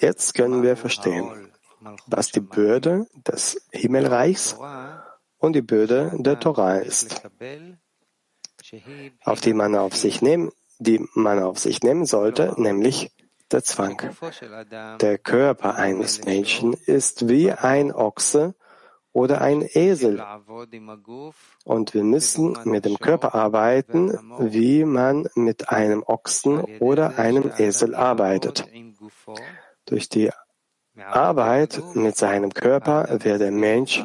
Jetzt können wir verstehen, was die Bürde des Himmelreichs und die Bürde der Torah ist, auf die man auf sich nehmen, die man auf sich nehmen sollte, nämlich der Zwang. Der Körper eines Menschen ist wie ein Ochse oder ein Esel. Und wir müssen mit dem Körper arbeiten, wie man mit einem Ochsen oder einem Esel arbeitet. Durch die Arbeit mit seinem Körper wird der Mensch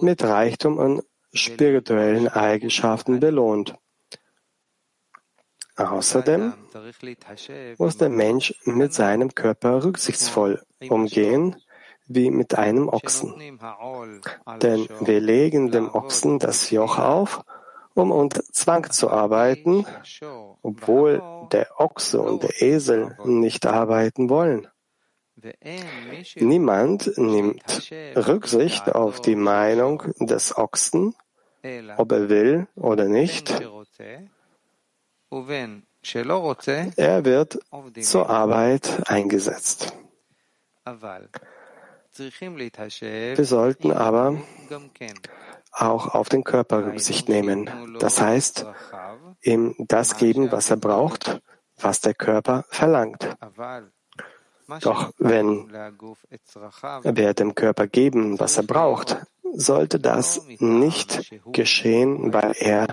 mit Reichtum und spirituellen Eigenschaften belohnt. Außerdem muss der Mensch mit seinem Körper rücksichtsvoll umgehen, wie mit einem Ochsen. Denn wir legen dem Ochsen das Joch auf, um unter Zwang zu arbeiten, obwohl der Ochse und der Esel nicht arbeiten wollen. Niemand nimmt Rücksicht auf die Meinung des Ochsen, ob er will oder nicht. Er wird zur Arbeit eingesetzt. Wir sollten aber auch auf den Körper Rücksicht nehmen. Das heißt, ihm das geben, was er braucht, was der Körper verlangt. Doch wenn wir dem Körper geben, was er braucht, sollte das nicht geschehen, weil er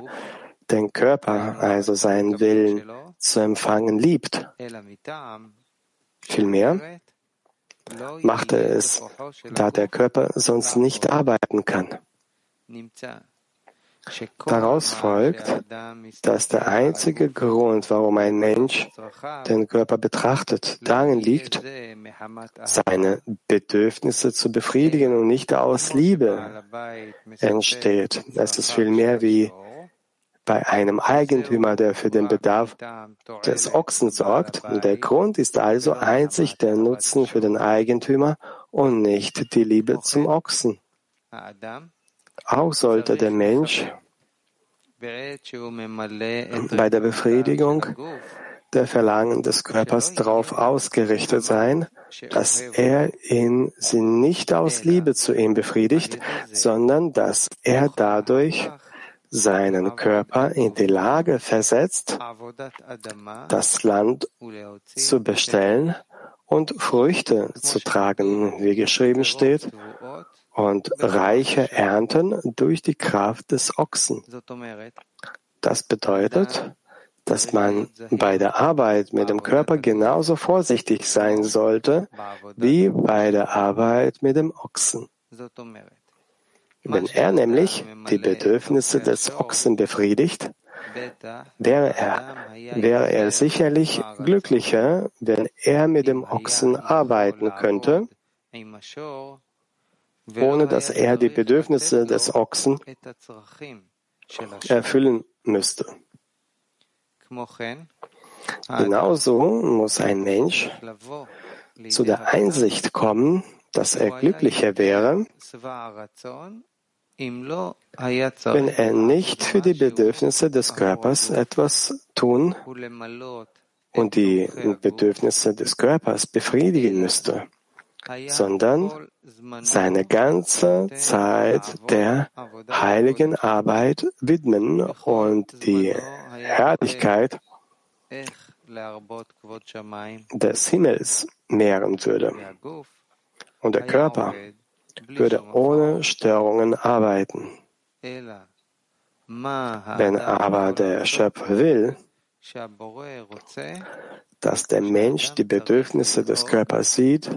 den Körper, also seinen Willen zu empfangen, liebt. Vielmehr macht er es, da der Körper sonst nicht arbeiten kann. Daraus folgt, dass der einzige Grund, warum ein Mensch den Körper betrachtet, darin liegt, seine Bedürfnisse zu befriedigen und nicht aus Liebe entsteht. Es ist vielmehr wie bei einem Eigentümer, der für den Bedarf des Ochsen sorgt. Der Grund ist also einzig der Nutzen für den Eigentümer und nicht die Liebe zum Ochsen. Auch sollte der Mensch bei der Befriedigung der Verlangen des Körpers darauf ausgerichtet sein, dass er ihn sie nicht aus Liebe zu ihm befriedigt, sondern dass er dadurch seinen Körper in die Lage versetzt, das Land zu bestellen und Früchte zu tragen, wie geschrieben steht, und reiche Ernten durch die Kraft des Ochsen. Das bedeutet, dass man bei der Arbeit mit dem Körper genauso vorsichtig sein sollte wie bei der Arbeit mit dem Ochsen. Wenn er nämlich die Bedürfnisse des Ochsen befriedigt, wäre er, wäre er sicherlich glücklicher, wenn er mit dem Ochsen arbeiten könnte, ohne dass er die Bedürfnisse des Ochsen erfüllen müsste. Genauso muss ein Mensch zu der Einsicht kommen, dass er glücklicher wäre, wenn er nicht für die Bedürfnisse des Körpers etwas tun und die Bedürfnisse des Körpers befriedigen müsste, sondern seine ganze Zeit der heiligen Arbeit widmen und die Herrlichkeit des Himmels mehren würde. Und der Körper würde ohne Störungen arbeiten. Wenn aber der Schöpfer will, dass der Mensch die Bedürfnisse des Körpers sieht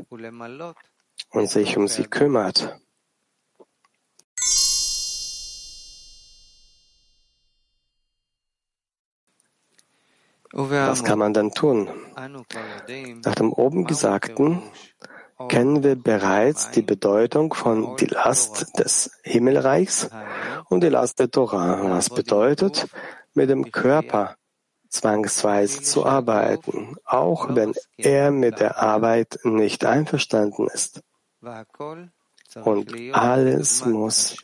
und sich um sie kümmert, Was kann man dann tun? Nach dem oben Gesagten kennen wir bereits die Bedeutung von die Last des Himmelreichs und die Last der Torah, was bedeutet, mit dem Körper zwangsweise zu arbeiten, auch wenn er mit der Arbeit nicht einverstanden ist. Und alles muss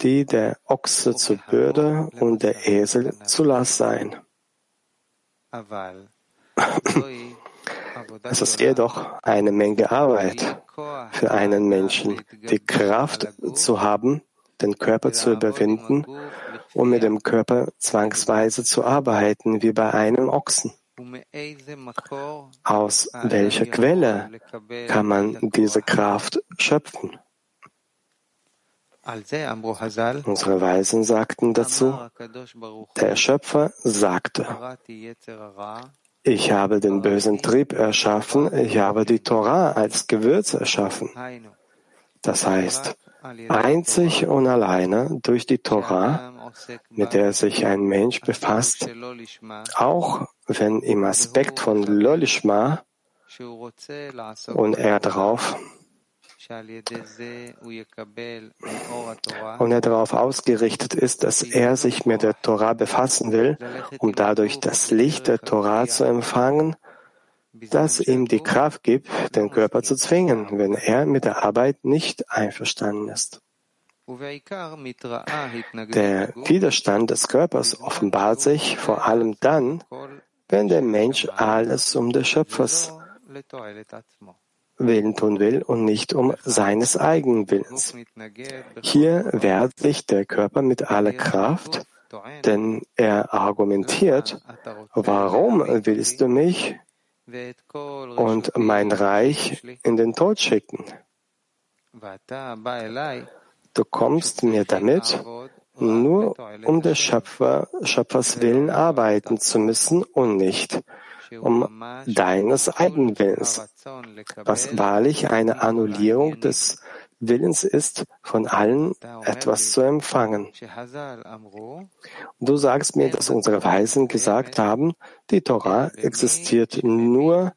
die der Ochse zur Bürde und der Esel zu Last sein. Es ist jedoch eine Menge Arbeit für einen Menschen, die Kraft zu haben, den Körper zu überwinden und mit dem Körper zwangsweise zu arbeiten, wie bei einem Ochsen. Aus welcher Quelle kann man diese Kraft schöpfen? Unsere Weisen sagten dazu, der Schöpfer sagte, ich habe den bösen Trieb erschaffen, ich habe die Torah als Gewürz erschaffen. Das heißt, einzig und alleine durch die Torah, mit der sich ein Mensch befasst, auch wenn im Aspekt von Lolishma und er darauf und er darauf ausgerichtet ist, dass er sich mit der Torah befassen will, um dadurch das Licht der Torah zu empfangen, das ihm die Kraft gibt, den Körper zu zwingen, wenn er mit der Arbeit nicht einverstanden ist. Der Widerstand des Körpers offenbart sich vor allem dann, wenn der Mensch alles um des Schöpfers Willen tun will und nicht um seines eigenen Willens. Hier wehrt sich der Körper mit aller Kraft, denn er argumentiert, warum willst du mich und mein Reich in den Tod schicken? Du kommst mir damit, nur um des Schöpfer, Schöpfers Willen arbeiten zu müssen und nicht um deines Eigenwillens, was wahrlich eine Annullierung des Willens ist, von allen etwas zu empfangen. Du sagst mir, dass unsere Weisen gesagt haben, die Torah existiert nur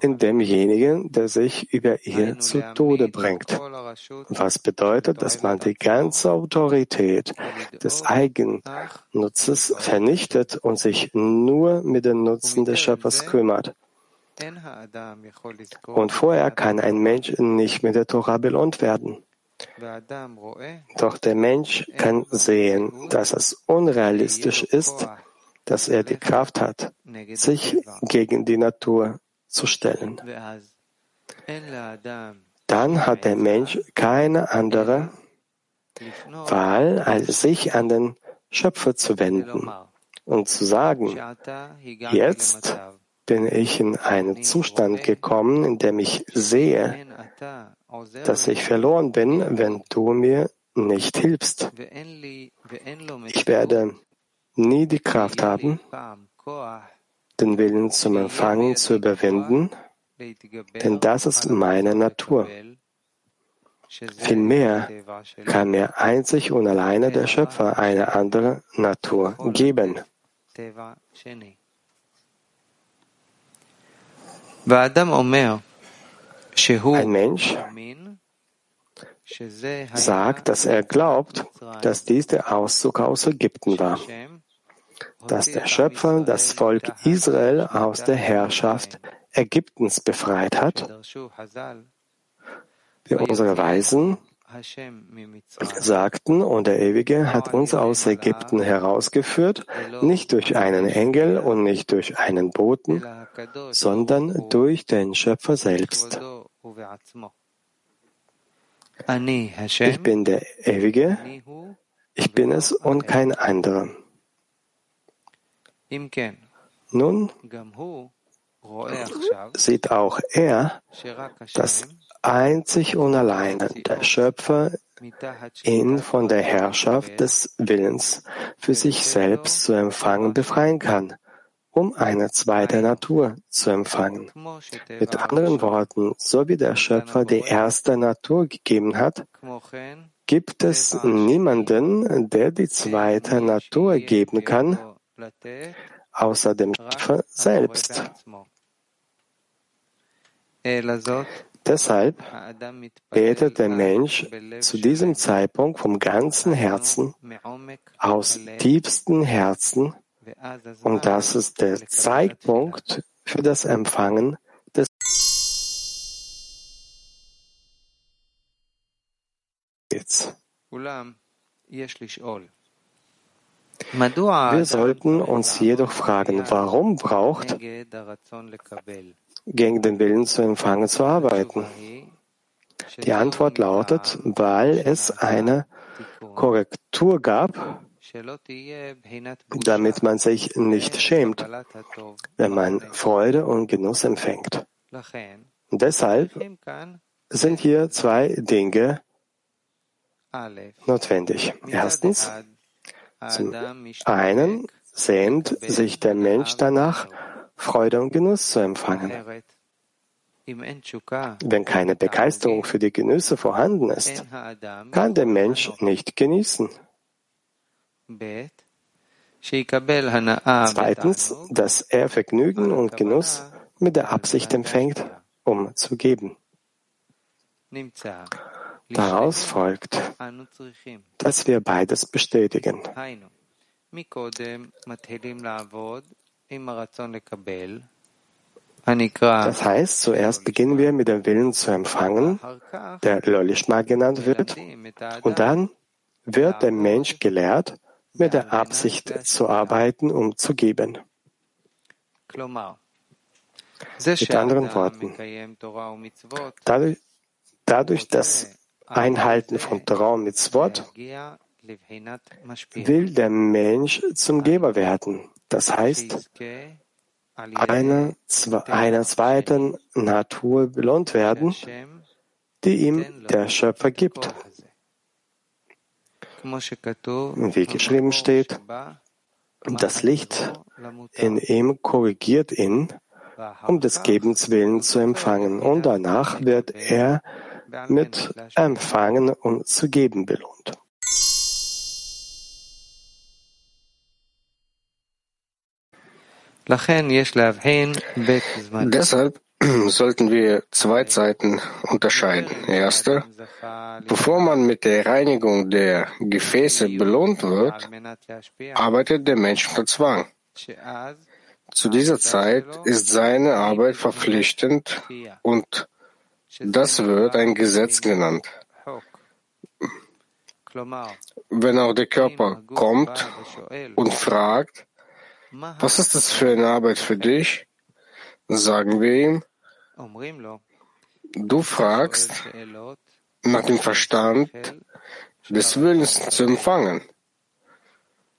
in demjenigen, der sich über ihr zu Tode bringt. Was bedeutet, dass man die ganze Autorität des Eigennutzes vernichtet und sich nur mit dem Nutzen des Schöpfers kümmert. Und vorher kann ein Mensch nicht mit der Tora belohnt werden. Doch der Mensch kann sehen, dass es unrealistisch ist, dass er die Kraft hat, sich gegen die Natur zu stellen. Dann hat der Mensch keine andere Wahl, als sich an den Schöpfer zu wenden und zu sagen, jetzt bin ich in einen Zustand gekommen, in dem ich sehe, dass ich verloren bin, wenn du mir nicht hilfst. Ich werde nie die Kraft haben, den Willen zum Empfangen zu überwinden, denn das ist meine Natur. Vielmehr kann mir einzig und alleine der Schöpfer eine andere Natur geben. Ein Mensch sagt, dass er glaubt, dass dies der Auszug aus Ägypten war, dass der Schöpfer das Volk Israel aus der Herrschaft Ägyptens befreit hat, wie unsere Weisen sagten, und der Ewige hat uns aus Ägypten herausgeführt, nicht durch einen Engel und nicht durch einen Boten, sondern durch den Schöpfer selbst. Ich bin der Ewige, ich bin es und kein anderer. Nun sieht auch er, dass einzig und alleine der Schöpfer ihn von der Herrschaft des Willens für sich selbst zu empfangen befreien kann, um eine zweite Natur zu empfangen. Mit anderen Worten, so wie der Schöpfer die erste Natur gegeben hat, gibt es niemanden, der die zweite Natur geben kann, außer dem Schöpfer selbst. Deshalb betet der Mensch zu diesem Zeitpunkt vom ganzen Herzen, aus tiefstem Herzen, und das ist der Zeitpunkt für das Empfangen des Wir sollten uns jedoch fragen, warum braucht, gegen den Willen zu empfangen zu arbeiten? Die Antwort lautet, weil es eine Korrektur gab, damit man sich nicht schämt, wenn man Freude und Genuss empfängt. Deshalb sind hier zwei Dinge notwendig. Erstens, zum einen sehnt sich der Mensch danach, Freude und Genuss zu empfangen. Wenn keine Begeisterung für die Genüsse vorhanden ist, kann der Mensch nicht genießen. Zweitens, dass er Vergnügen und Genuss mit der Absicht empfängt, um zu geben. Daraus folgt, dass wir beides bestätigen. Das heißt, zuerst beginnen wir mit dem Willen zu empfangen, der Lolishma genannt wird, und dann wird der Mensch gelehrt, mit der Absicht zu arbeiten, um zu geben. Mit anderen Worten, dadurch, dadurch dass Einhalten von Torah und Mitzvot will der Mensch zum Geber werden. Das heißt, einer, einer zweiten Natur belohnt werden, die ihm der Schöpfer gibt. Wie geschrieben steht, das Licht in ihm korrigiert ihn, um des Gebens willen zu empfangen, und danach wird er mit Empfangen und zu geben belohnt. Deshalb sollten wir zwei Zeiten unterscheiden. Erste, bevor man mit der Reinigung der Gefäße belohnt wird, arbeitet der Mensch unter Zwang. Zu dieser Zeit ist seine Arbeit verpflichtend und das wird ein Gesetz genannt. Wenn auch der Körper kommt und fragt, was ist das für eine Arbeit für dich? Sagen wir ihm, du fragst nach dem Verstand des Willens zu empfangen.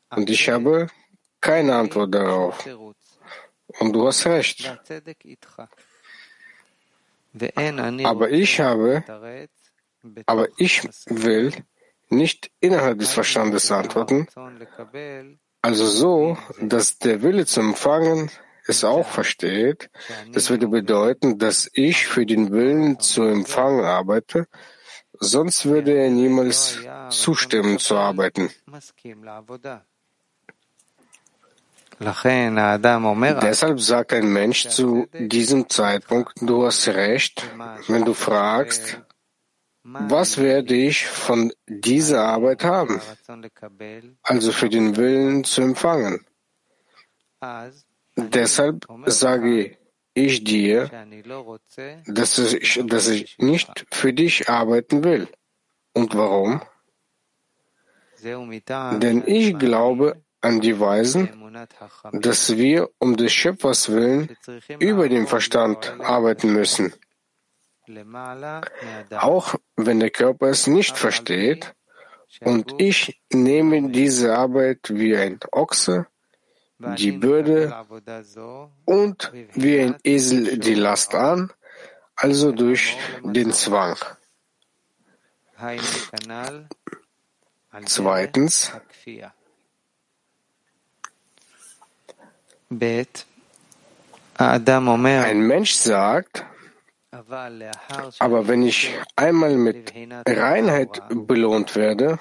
Und ich habe keine Antwort darauf. Und du hast recht. Aber ich habe, aber ich will nicht innerhalb des Verstandes antworten, also so, dass der Wille zu empfangen es auch versteht, das würde bedeuten, dass ich für den Willen zu empfangen arbeite, sonst würde er niemals zustimmen zu arbeiten. Deshalb sagt ein Mensch zu diesem Zeitpunkt, du hast recht, wenn du fragst, was werde ich von dieser Arbeit haben? Also für den Willen zu empfangen. Deshalb sage ich dir, dass ich, dass ich nicht für dich arbeiten will. Und warum? Denn ich glaube an die Weisen, dass wir um des Schöpfers willen über den Verstand arbeiten müssen. Auch wenn der Körper es nicht versteht und ich nehme diese Arbeit wie ein Ochse, die Bürde und wie ein Esel die Last an, also durch den Zwang. Zweitens, ein Mensch sagt, aber wenn ich einmal mit Reinheit belohnt werde,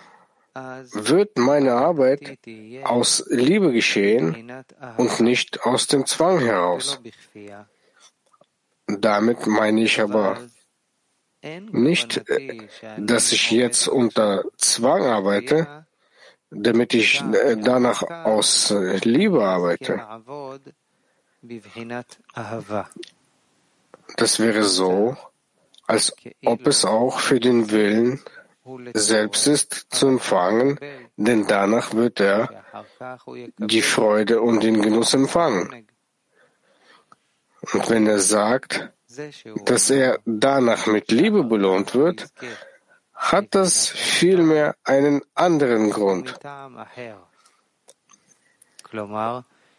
wird meine Arbeit aus Liebe geschehen und nicht aus dem Zwang heraus. Damit meine ich aber nicht, dass ich jetzt unter Zwang arbeite, damit ich danach aus Liebe arbeite. Das wäre so, als ob es auch für den Willen selbst ist, zu empfangen, denn danach wird er die Freude und den Genuss empfangen. Und wenn er sagt, dass er danach mit Liebe belohnt wird, hat das vielmehr einen anderen Grund.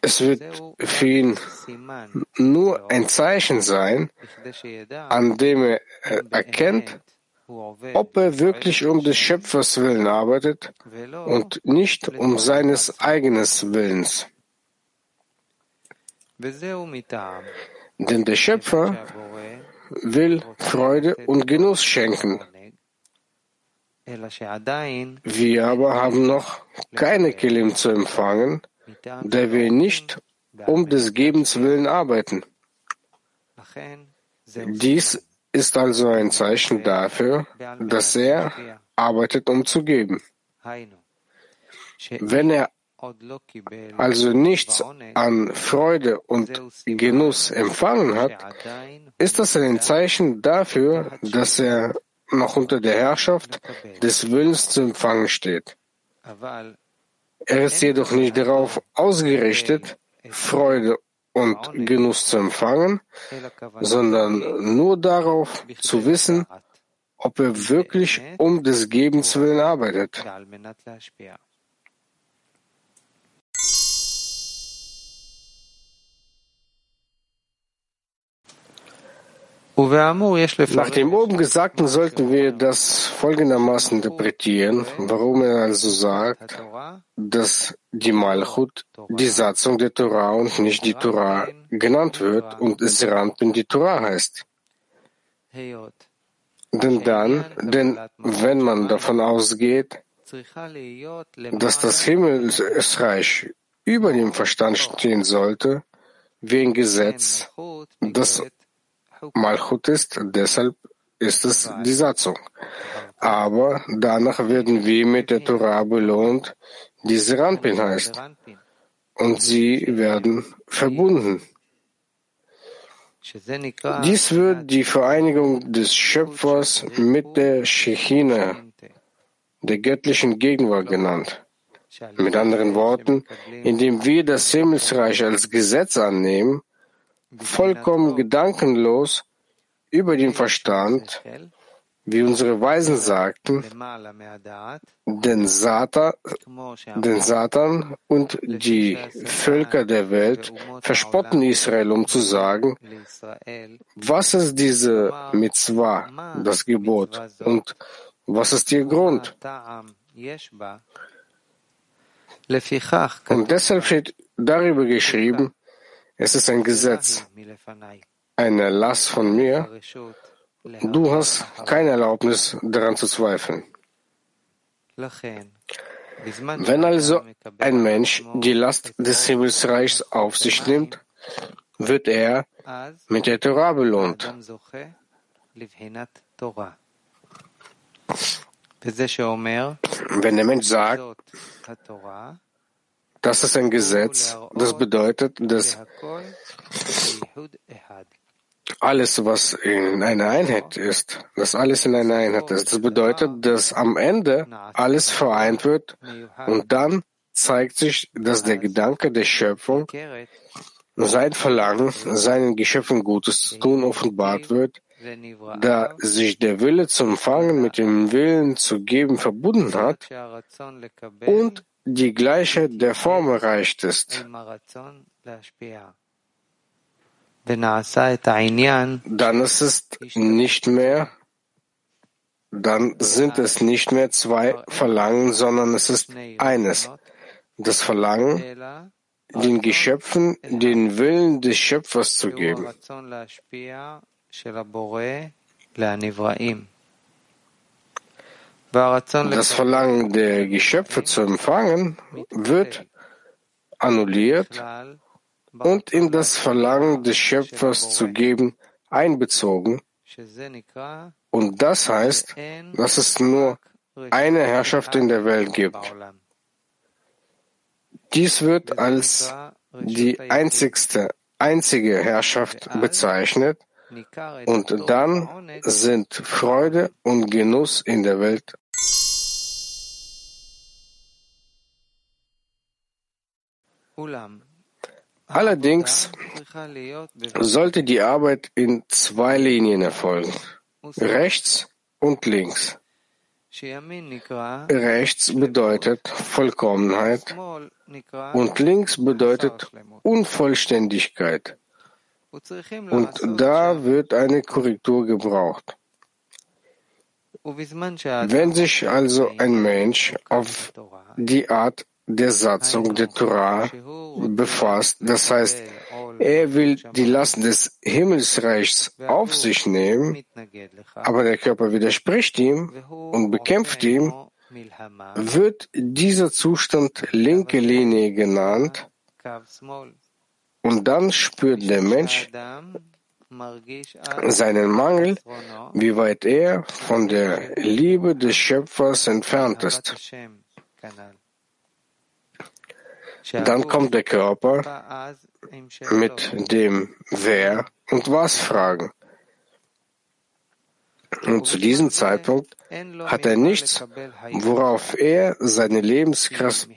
Es wird für ihn nur ein Zeichen sein, an dem er erkennt, ob er wirklich um des Schöpfers Willen arbeitet und nicht um seines eigenen Willens. Denn der Schöpfer will Freude und Genuss schenken. Wir aber haben noch keine Kelim zu empfangen, da wir nicht um des Gebens willen arbeiten. Dies ist also ein Zeichen dafür, dass er arbeitet, um zu geben. Wenn er also nichts an Freude und Genuss empfangen hat, ist das ein Zeichen dafür, dass er noch unter der Herrschaft des Willens zu empfangen steht. Er ist jedoch nicht darauf ausgerichtet, Freude und Genuss zu empfangen, sondern nur darauf zu wissen, ob er wirklich um des Gebens willen arbeitet. Nach dem oben Gesagten sollten wir das folgendermaßen interpretieren, warum er also sagt, dass die Malchut die Satzung der Torah und nicht die Torah genannt wird und Seranpin die Torah heißt. Denn dann, denn wenn man davon ausgeht, dass das Himmelsreich über dem Verstand stehen sollte, wie ein Gesetz, das Malchut ist, deshalb ist es die Satzung. Aber danach werden wir mit der Torah belohnt, die Seranpin heißt. Und sie werden verbunden. Dies wird die Vereinigung des Schöpfers mit der Shechina, der göttlichen Gegenwart genannt. Mit anderen Worten, indem wir das Himmelsreich als Gesetz annehmen, vollkommen gedankenlos über den Verstand, wie unsere Weisen sagten, denn Satan, denn Satan und die Völker der Welt verspotten Israel, um zu sagen, was ist diese Mitzvah, das Gebot, und was ist ihr Grund? Und deshalb steht darüber geschrieben, es ist ein Gesetz, ein Erlass von mir. Du hast keine Erlaubnis daran zu zweifeln. Wenn also ein Mensch die Last des Himmelsreichs auf sich nimmt, wird er mit der Torah belohnt. Wenn der Mensch sagt, das ist ein Gesetz. Das bedeutet, dass alles, was in einer Einheit ist, dass alles in einer Einheit ist. Das bedeutet, dass am Ende alles vereint wird und dann zeigt sich, dass der Gedanke der Schöpfung, sein Verlangen, seinen Geschöpfen Gutes zu tun, offenbart wird, da sich der Wille zum Empfangen mit dem Willen zu geben verbunden hat und die gleiche der Form erreicht ist. Dann ist es nicht mehr, dann sind es nicht mehr zwei Verlangen, sondern es ist eines. Das Verlangen, den Geschöpfen den Willen des Schöpfers zu geben. Das Verlangen der Geschöpfe zu empfangen wird annulliert und in das Verlangen des Schöpfers zu geben einbezogen. Und das heißt, dass es nur eine Herrschaft in der Welt gibt. Dies wird als die einzigste, einzige Herrschaft bezeichnet, und dann sind Freude und Genuss in der Welt Allerdings sollte die Arbeit in zwei Linien erfolgen, rechts und links. Rechts bedeutet Vollkommenheit und links bedeutet Unvollständigkeit. Und da wird eine Korrektur gebraucht. Wenn sich also ein Mensch auf die Art der Satzung der Torah befasst, das heißt, er will die Last des Himmelsreichs auf sich nehmen, aber der Körper widerspricht ihm und bekämpft ihn, wird dieser Zustand linke Linie genannt und dann spürt der Mensch seinen Mangel, wie weit er von der Liebe des Schöpfers entfernt ist. Dann kommt der Körper mit dem Wer und Was Fragen. Und zu diesem Zeitpunkt hat er nichts, worauf er seine Lebenskraft,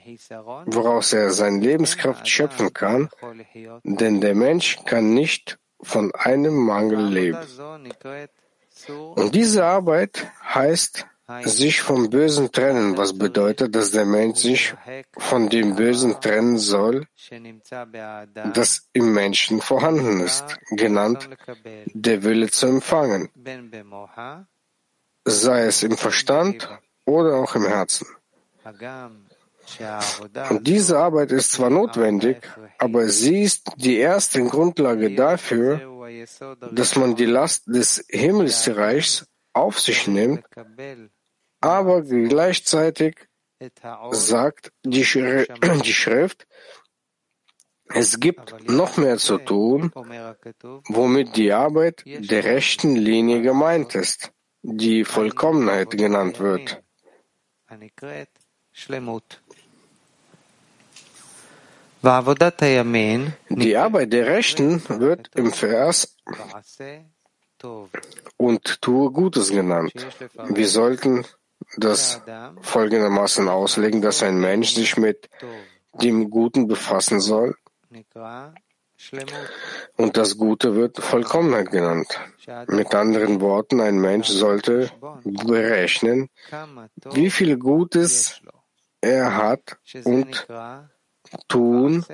woraus er seine Lebenskraft schöpfen kann, denn der Mensch kann nicht von einem Mangel leben. Und diese Arbeit heißt sich vom Bösen trennen, was bedeutet, dass der Mensch sich von dem Bösen trennen soll, das im Menschen vorhanden ist, genannt der Wille zu empfangen, sei es im Verstand oder auch im Herzen. Und diese Arbeit ist zwar notwendig, aber sie ist die erste Grundlage dafür, dass man die Last des Himmelsreichs auf sich nimmt aber gleichzeitig sagt die, Schri die Schrift, es gibt noch mehr zu tun, womit die Arbeit der rechten Linie gemeint ist, die Vollkommenheit genannt wird. Die Arbeit der Rechten wird im Vers und tue Gutes genannt. Wir sollten das folgendermaßen auslegen, dass ein Mensch sich mit dem Guten befassen soll. Und das Gute wird Vollkommenheit genannt. Mit anderen Worten, ein Mensch sollte berechnen, wie viel Gutes er hat und tun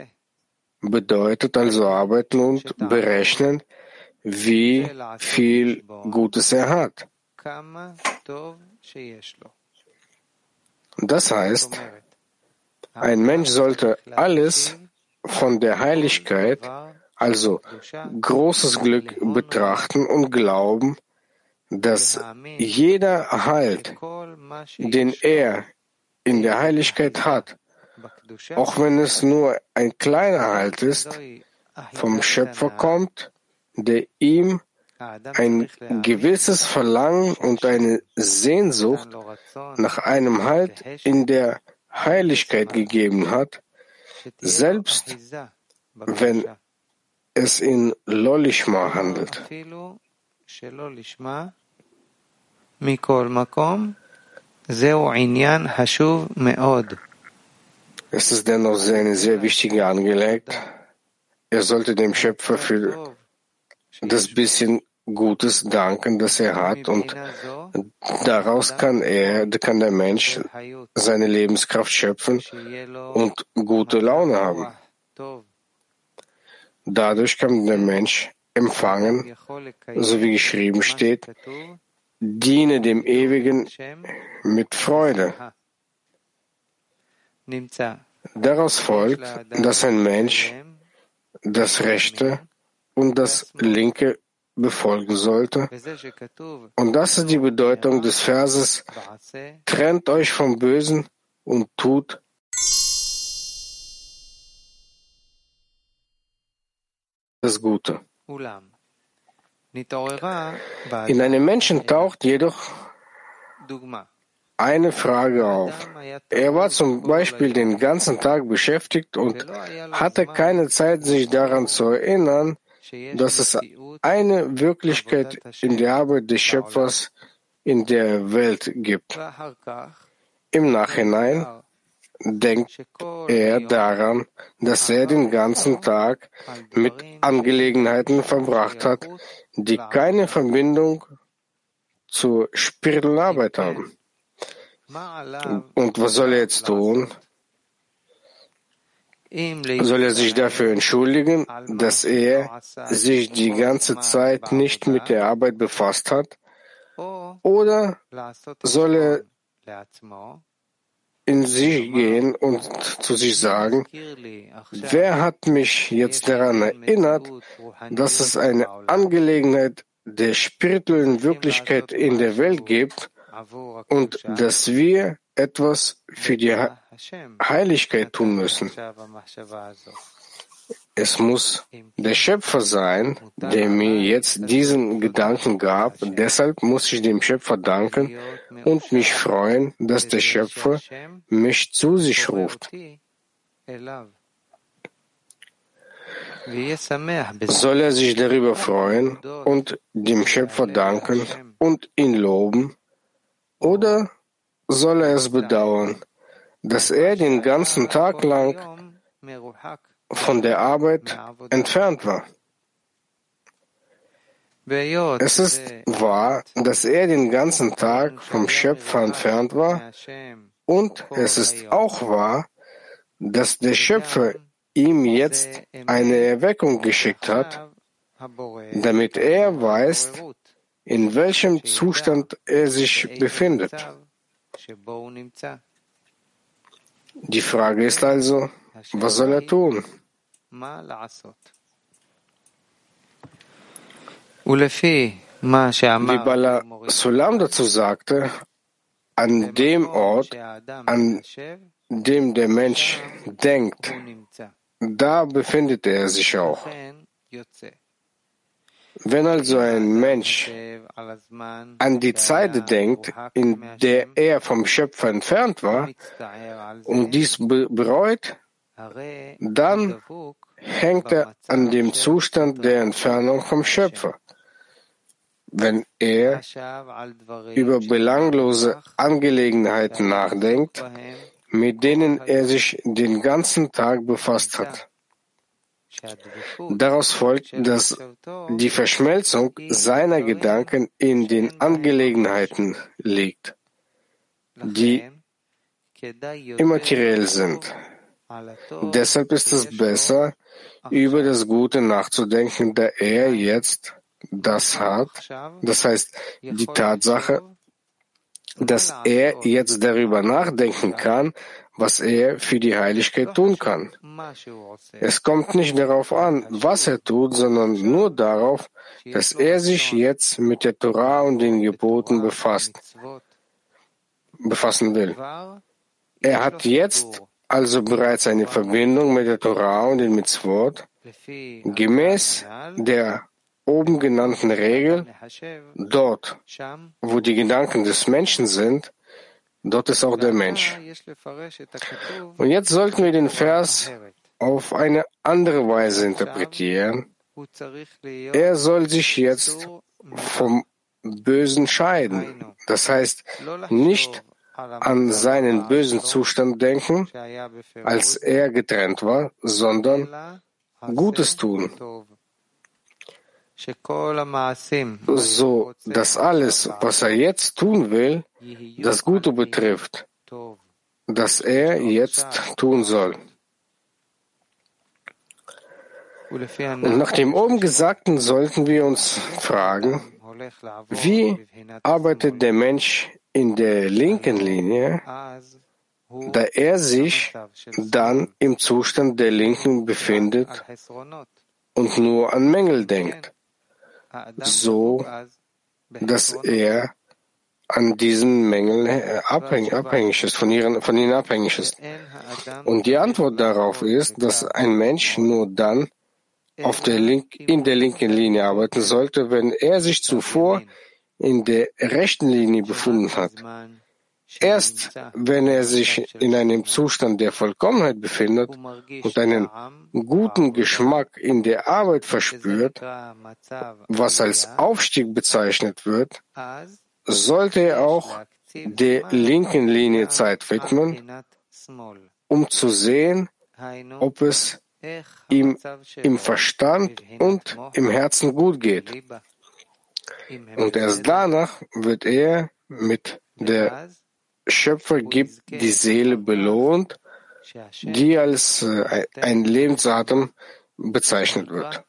bedeutet also arbeiten und berechnen, wie viel Gutes er hat. Das heißt, ein Mensch sollte alles von der Heiligkeit, also großes Glück betrachten und glauben, dass jeder Halt, den er in der Heiligkeit hat, auch wenn es nur ein kleiner Halt ist, vom Schöpfer kommt, der ihm ein gewisses Verlangen und eine Sehnsucht nach einem Halt in der Heiligkeit gegeben hat, selbst wenn es in Lolishma handelt. Es ist dennoch eine sehr wichtige Angelegenheit. Er sollte dem Schöpfer für das bisschen Gutes danken, das er hat, und daraus kann er, kann der Mensch seine Lebenskraft schöpfen und gute Laune haben. Dadurch kann der Mensch empfangen, so wie geschrieben steht, diene dem Ewigen mit Freude. Daraus folgt, dass ein Mensch das Rechte und das Linke befolgen sollte. Und das ist die Bedeutung des Verses, trennt euch vom Bösen und tut das Gute. In einem Menschen taucht jedoch eine Frage auf. Er war zum Beispiel den ganzen Tag beschäftigt und hatte keine Zeit, sich daran zu erinnern, dass es eine Wirklichkeit in der Arbeit des Schöpfers in der Welt gibt. Im Nachhinein denkt er daran, dass er den ganzen Tag mit Angelegenheiten verbracht hat, die keine Verbindung zur spirituellen haben. Und was soll er jetzt tun? Soll er sich dafür entschuldigen, dass er sich die ganze Zeit nicht mit der Arbeit befasst hat? Oder soll er in sich gehen und zu sich sagen, wer hat mich jetzt daran erinnert, dass es eine Angelegenheit der spirituellen Wirklichkeit in der Welt gibt und dass wir etwas für die Heiligkeit tun müssen. Es muss der Schöpfer sein, der mir jetzt diesen Gedanken gab. Deshalb muss ich dem Schöpfer danken und mich freuen, dass der Schöpfer mich zu sich ruft. Soll er sich darüber freuen und dem Schöpfer danken und ihn loben? Oder soll er es bedauern, dass er den ganzen Tag lang von der Arbeit entfernt war. Es ist wahr, dass er den ganzen Tag vom Schöpfer entfernt war und es ist auch wahr, dass der Schöpfer ihm jetzt eine Erweckung geschickt hat, damit er weiß, in welchem Zustand er sich befindet. Die Frage ist also, was soll er tun? Wie Bala Sulam dazu sagte, an dem Ort, an dem der Mensch denkt, da befindet er sich auch. Wenn also ein Mensch an die Zeit denkt, in der er vom Schöpfer entfernt war und dies bereut, dann hängt er an dem Zustand der Entfernung vom Schöpfer. Wenn er über belanglose Angelegenheiten nachdenkt, mit denen er sich den ganzen Tag befasst hat. Daraus folgt, dass die Verschmelzung seiner Gedanken in den Angelegenheiten liegt, die immateriell sind. Deshalb ist es besser, über das Gute nachzudenken, da er jetzt das hat, das heißt die Tatsache, dass er jetzt darüber nachdenken kann, was er für die Heiligkeit tun kann. Es kommt nicht darauf an, was er tut, sondern nur darauf, dass er sich jetzt mit der Torah und den Geboten befasst, befassen will. Er hat jetzt also bereits eine Verbindung mit der Torah und den Mitzvot, gemäß der oben genannten Regel, dort, wo die Gedanken des Menschen sind, dort ist auch der Mensch. Und jetzt sollten wir den Vers auf eine andere Weise interpretieren. Er soll sich jetzt vom Bösen scheiden. Das heißt, nicht an seinen bösen Zustand denken, als er getrennt war, sondern Gutes tun. So, dass alles, was er jetzt tun will, das Gute betrifft, das er jetzt tun soll. Und nach dem oben Gesagten sollten wir uns fragen, wie arbeitet der Mensch in der linken Linie, da er sich dann im Zustand der Linken befindet und nur an Mängel denkt, so dass er an diesen Mängeln äh, abhängig, abhängig ist, von, ihren, von ihnen abhängig ist. Und die Antwort darauf ist, dass ein Mensch nur dann auf der Link, in der linken Linie arbeiten sollte, wenn er sich zuvor in der rechten Linie befunden hat. Erst wenn er sich in einem Zustand der Vollkommenheit befindet und einen guten Geschmack in der Arbeit verspürt, was als Aufstieg bezeichnet wird, sollte er auch der linken Linie Zeit widmen um zu sehen, ob es ihm im Verstand und im Herzen gut geht. Und erst danach wird er mit der Schöpfer gibt die Seele belohnt, die als äh, ein Lebensatem bezeichnet wird.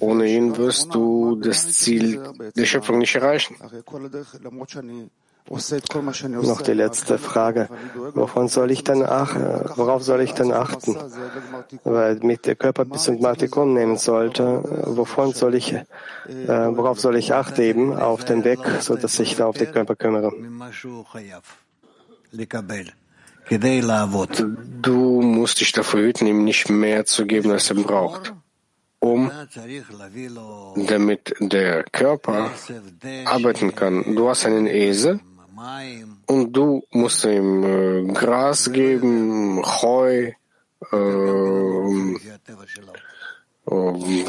Ohne ihn wirst du das Ziel der Schöpfung nicht erreichen. Noch die letzte Frage. Wovon soll ich dann ach, worauf soll ich dann achten? Weil mit der Körper bis zum Matikon nehmen sollte, wovon soll ich, äh, worauf soll ich Acht geben auf den Weg, so dass ich da auf den Körper kümmere? Du musst dich dafür hüten, ihm nicht mehr zu geben, als er braucht um damit der Körper arbeiten kann. Du hast einen Esel und du musst ihm Gras geben, Heu, äh,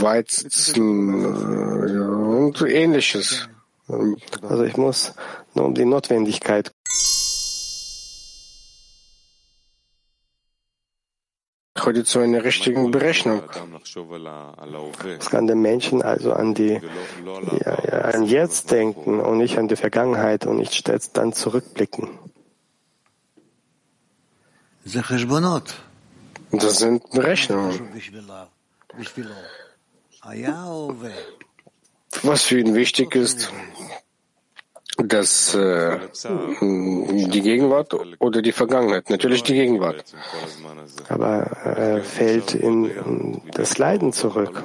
Weizen und ähnliches. Also ich muss nur um die Notwendigkeit heute zu einer richtigen Berechnung. Es kann der Menschen also an die ja, ja, an jetzt denken und nicht an die Vergangenheit und nicht stets dann zurückblicken. Das sind Berechnungen. Was für ihn wichtig ist, das, äh, die Gegenwart oder die Vergangenheit? Natürlich die Gegenwart. Aber er äh, fällt in das Leiden zurück.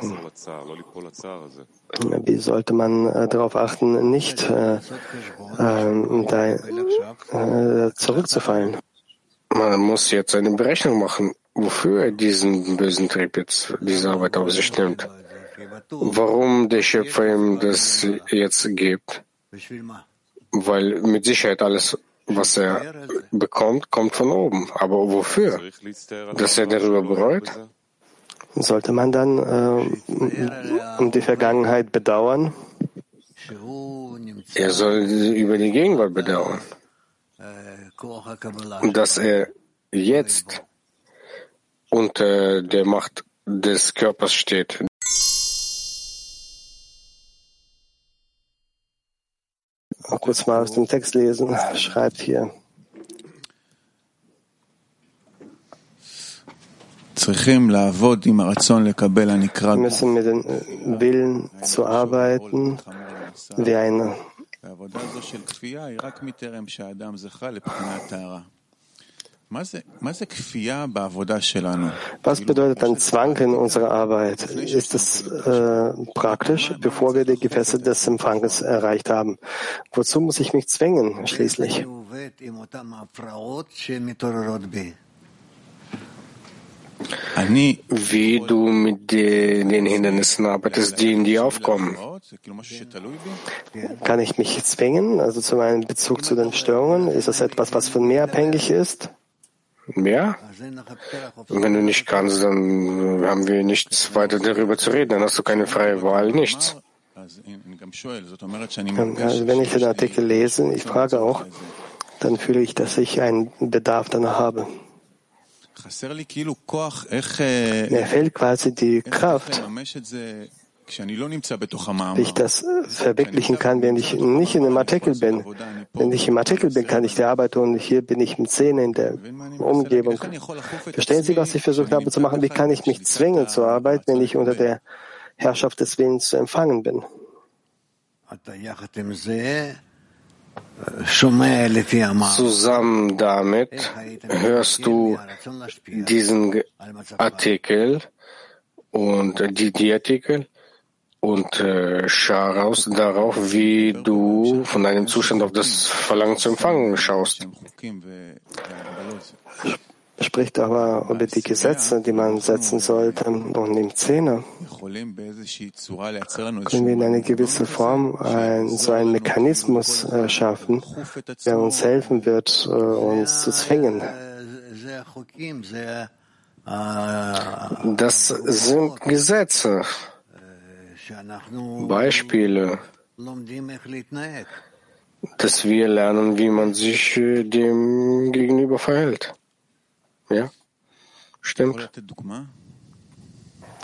Wie sollte man äh, darauf achten, nicht äh, ähm, da, äh, zurückzufallen? Man muss jetzt eine Berechnung machen, wofür er diesen bösen Trieb jetzt, diese Arbeit auf sich nimmt. Warum der Schöpfer ihm das jetzt gibt weil mit Sicherheit alles, was er bekommt, kommt von oben. Aber wofür? Dass er darüber bereut? Sollte man dann äh, um die Vergangenheit bedauern? Er soll über die Gegenwart bedauern. Dass er jetzt unter der Macht des Körpers steht, kurz mal aus dem Text lesen, schreibt hier. Wir müssen mit dem Willen zu arbeiten, wie ein was bedeutet ein Zwang in unserer Arbeit? Ist es äh, praktisch, bevor wir die Gefäße des Empfanges erreicht haben? Wozu muss ich mich zwängen, schließlich? Wie du mit den Hindernissen arbeitest, die in dir aufkommen. Kann ich mich zwingen, also zu meinem Bezug zu den Störungen? Ist das etwas, was von mir abhängig ist? Mehr. Und wenn du nicht kannst, dann haben wir nichts weiter darüber zu reden. Dann hast du keine freie Wahl, nichts. Also wenn ich den Artikel lese, ich frage auch, dann fühle ich, dass ich einen Bedarf danach habe. Mir fehlt quasi die Kraft, ich das verwirklichen kann, wenn ich nicht in einem Artikel bin. Wenn ich im Artikel bin, kann ich die Arbeit tun. Hier bin ich mit Szene in der Umgebung. Verstehen Sie, was ich versucht habe zu machen? Wie kann ich mich zwingen zur Arbeit, wenn ich unter der Herrschaft des Willens zu empfangen bin? Zusammen damit hörst du diesen Artikel und die, die Artikel und äh, schau raus darauf, wie du von deinem Zustand auf das Verlangen zu empfangen schaust. Spricht aber über die Gesetze, die man setzen sollte. Und im Zehner können wir in einer gewissen Form ein, so einen Mechanismus äh, schaffen, der uns helfen wird, äh, uns zu zwingen. Das sind Gesetze, Beispiele, dass wir lernen, wie man sich äh, dem gegenüber verhält. Ja, stimmt.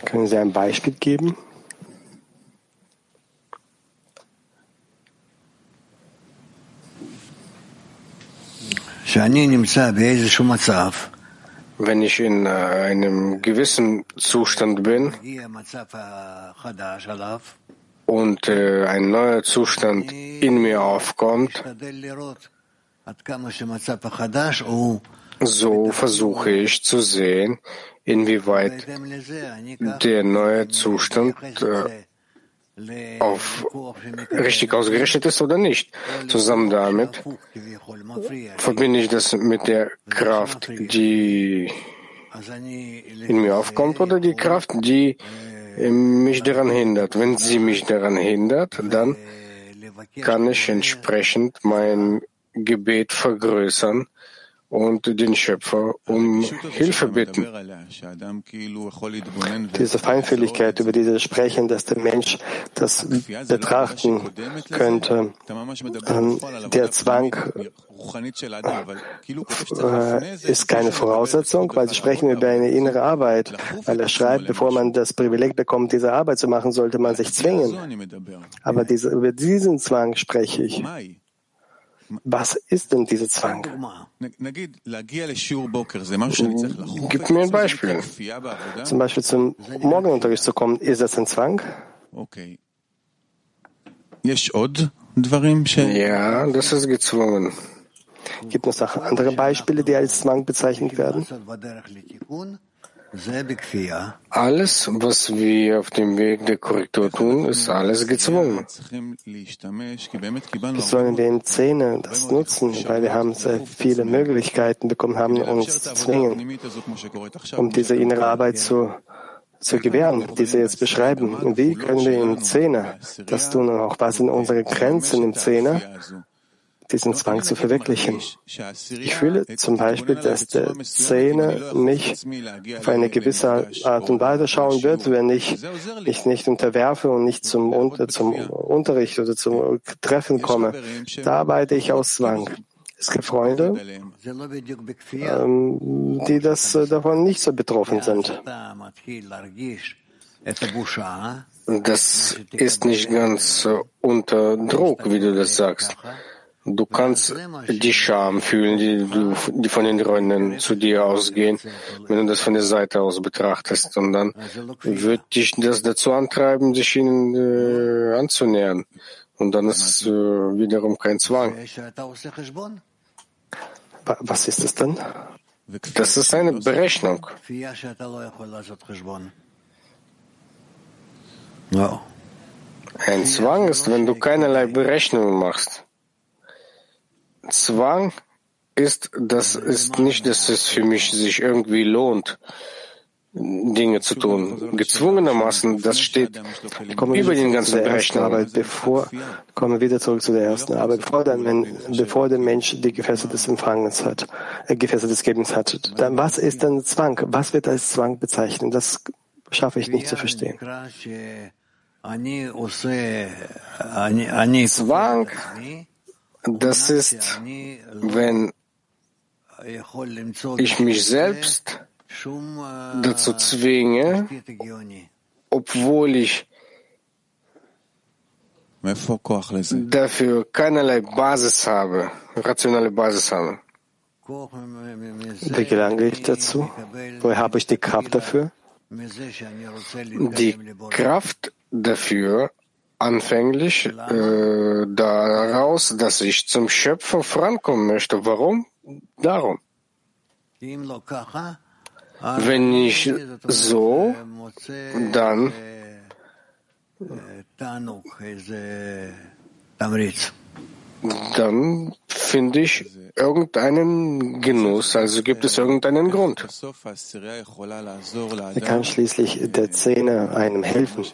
Können Sie ein Beispiel geben? Wenn ich in äh, einem gewissen Zustand bin und äh, ein neuer Zustand in mir aufkommt, so versuche ich zu sehen, inwieweit der neue Zustand äh, auf richtig ausgerichtet ist oder nicht. Zusammen damit verbinde ich das mit der Kraft, die in mir aufkommt oder die Kraft, die mich daran hindert. Wenn sie mich daran hindert, dann kann ich entsprechend mein Gebet vergrößern und den Schöpfer um Hilfe bitten. Diese Feinfühligkeit, über die Sie sprechen, dass der Mensch das betrachten könnte, ähm, der Zwang äh, ist keine Voraussetzung, weil Sie sprechen über eine innere Arbeit, weil er schreibt, bevor man das Privileg bekommt, diese Arbeit zu machen, sollte man sich zwingen. Aber diese, über diesen Zwang spreche ich. Was ist denn dieser Zwang? Gib mir ein Beispiel. Zum Beispiel zum Morgenunterricht zu kommen, ist das ein Zwang? Ja, das ist gezwungen. Gibt es noch andere Beispiele, die als Zwang bezeichnet werden? Alles, was wir auf dem Weg der Korrektur tun, ist alles gezwungen. Sollen wir in Zähne das nutzen, weil wir haben sehr viele Möglichkeiten bekommen haben, uns zu zwingen, um diese innere Arbeit zu, zu gewähren, die Sie jetzt beschreiben. Wie können wir in Zähne das tun und auch was sind unsere Grenzen im Zähne? Diesen Zwang zu verwirklichen. Ich fühle zum Beispiel, dass der Zähne mich auf eine gewisse Art und Weise schauen wird, wenn ich mich nicht unterwerfe und nicht zum, zum Unterricht oder zum Treffen komme. Da arbeite ich aus Zwang. Es gibt Freunde, ähm, die das äh, davon nicht so betroffen sind. Das ist nicht ganz äh, unter Druck, wie du das sagst. Du kannst die Scham fühlen, die, du, die von den Rönnen zu dir ausgehen, wenn du das von der Seite aus betrachtest. Und dann wird dich das dazu antreiben, sich ihnen äh, anzunähern. Und dann ist es äh, wiederum kein Zwang. Was ist das denn? Das ist eine Berechnung. Ein Zwang ist, wenn du keinerlei Berechnungen machst. Zwang ist, das ist nicht, dass es für mich sich irgendwie lohnt, Dinge zu tun. Gezwungenermaßen, das steht kommen über den ganzen Berechnungen. Arbeit, bevor, kommen wir wieder zurück zu der ersten Arbeit, bevor der, bevor der Mensch die Gefäße des Empfangens hat, äh, Gefäße des Gebens hat. Dann, was ist denn Zwang? Was wird als Zwang bezeichnet? Das schaffe ich nicht zu verstehen. Zwang das ist, wenn ich mich selbst dazu zwinge, obwohl ich dafür keinerlei Basis habe, rationale Basis habe. Wie gelange ich dazu? Woher habe ich die Kraft dafür? Die Kraft dafür anfänglich äh, daraus, dass ich zum Schöpfer vorankommen möchte. Warum? Darum. Wenn ich so, dann dann finde ich irgendeinen Genuss, also gibt es irgendeinen Grund. Wie kann schließlich der Zähne einem helfen?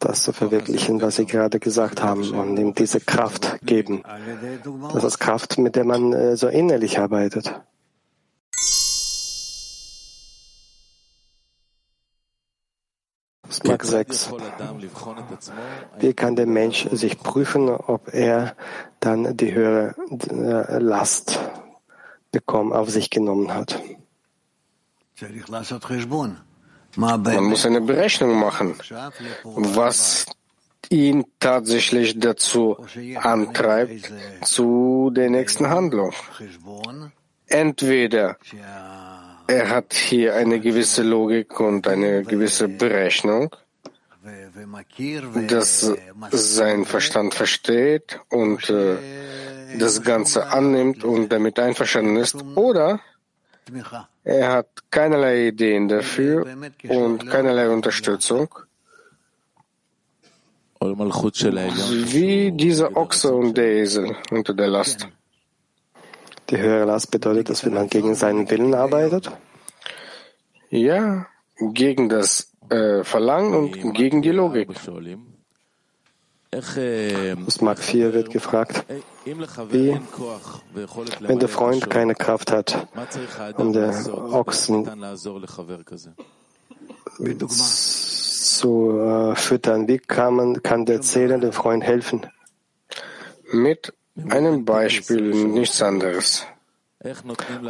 das zu verwirklichen, was Sie gerade gesagt haben und ihm diese Kraft geben. Das ist Kraft, mit der man äh, so innerlich arbeitet. Mark 6. Wie kann der Mensch sich prüfen, ob er dann die höhere äh, Last bekommen, auf sich genommen hat? Man muss eine Berechnung machen, was ihn tatsächlich dazu antreibt zu der nächsten Handlung. Entweder er hat hier eine gewisse Logik und eine gewisse Berechnung, dass sein Verstand versteht und äh, das Ganze annimmt und damit einverstanden ist, oder er hat keinerlei Ideen dafür und keinerlei Unterstützung, wie dieser Ochse und der Esel unter der Last. Die höhere Last bedeutet, dass man gegen seinen Willen arbeitet? Ja, gegen das äh, Verlangen und gegen die Logik. Aus Mark 4 wird gefragt, wie, wenn der Freund keine Kraft hat, um den Ochsen zu äh, füttern, wie kann, man, kann der zählende Freund helfen? Mit einem Beispiel, nichts anderes.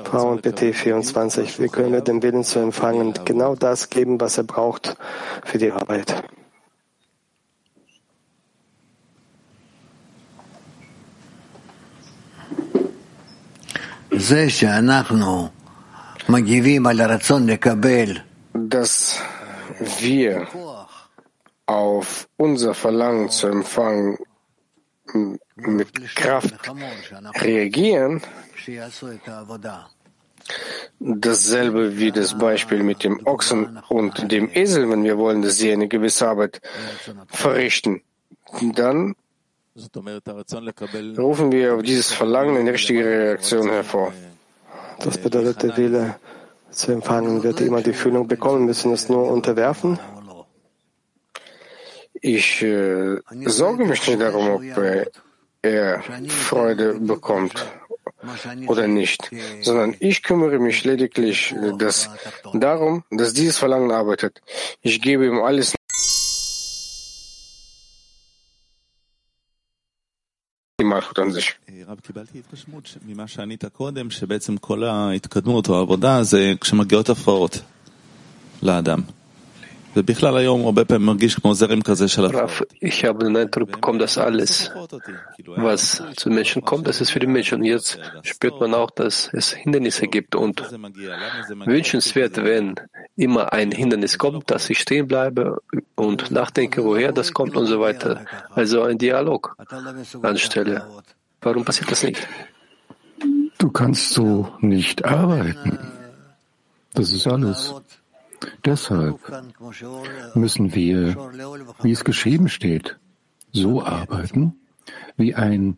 Frauen PT 24. Wie können wir den Willen zu empfangen genau das geben, was er braucht für die Arbeit? Dass wir auf unser Verlangen zu empfangen mit Kraft reagieren, dasselbe wie das Beispiel mit dem Ochsen und dem Esel, wenn wir wollen, dass sie eine gewisse Arbeit verrichten, dann rufen wir auf dieses Verlangen eine richtige Reaktion hervor. Das bedeutet, der Wille zu empfangen wird immer die Fühlung bekommen, müssen es nur unterwerfen. Ich äh, sorge mich nicht darum, ob äh, er Freude bekommt oder nicht, sondern ich kümmere mich lediglich dass, darum, dass dieses Verlangen arbeitet. Ich gebe ihm alles המערכות הנזש. אה, רב, קיבלתי התרשמות ממה שענית קודם, שבעצם כל ההתקדמות או העבודה זה כשמגיעות הפרעות לאדם. Ich habe den Eindruck bekommen, dass alles, was zu Menschen kommt, das ist für die Menschen. Und jetzt spürt man auch, dass es Hindernisse gibt. Und wünschenswert, wenn immer ein Hindernis kommt, dass ich stehen bleibe und nachdenke, woher das kommt und so weiter. Also ein Dialog anstelle. Warum passiert das nicht? Du kannst so nicht arbeiten. Das ist alles. Deshalb müssen wir, wie es geschrieben steht, so arbeiten, wie ein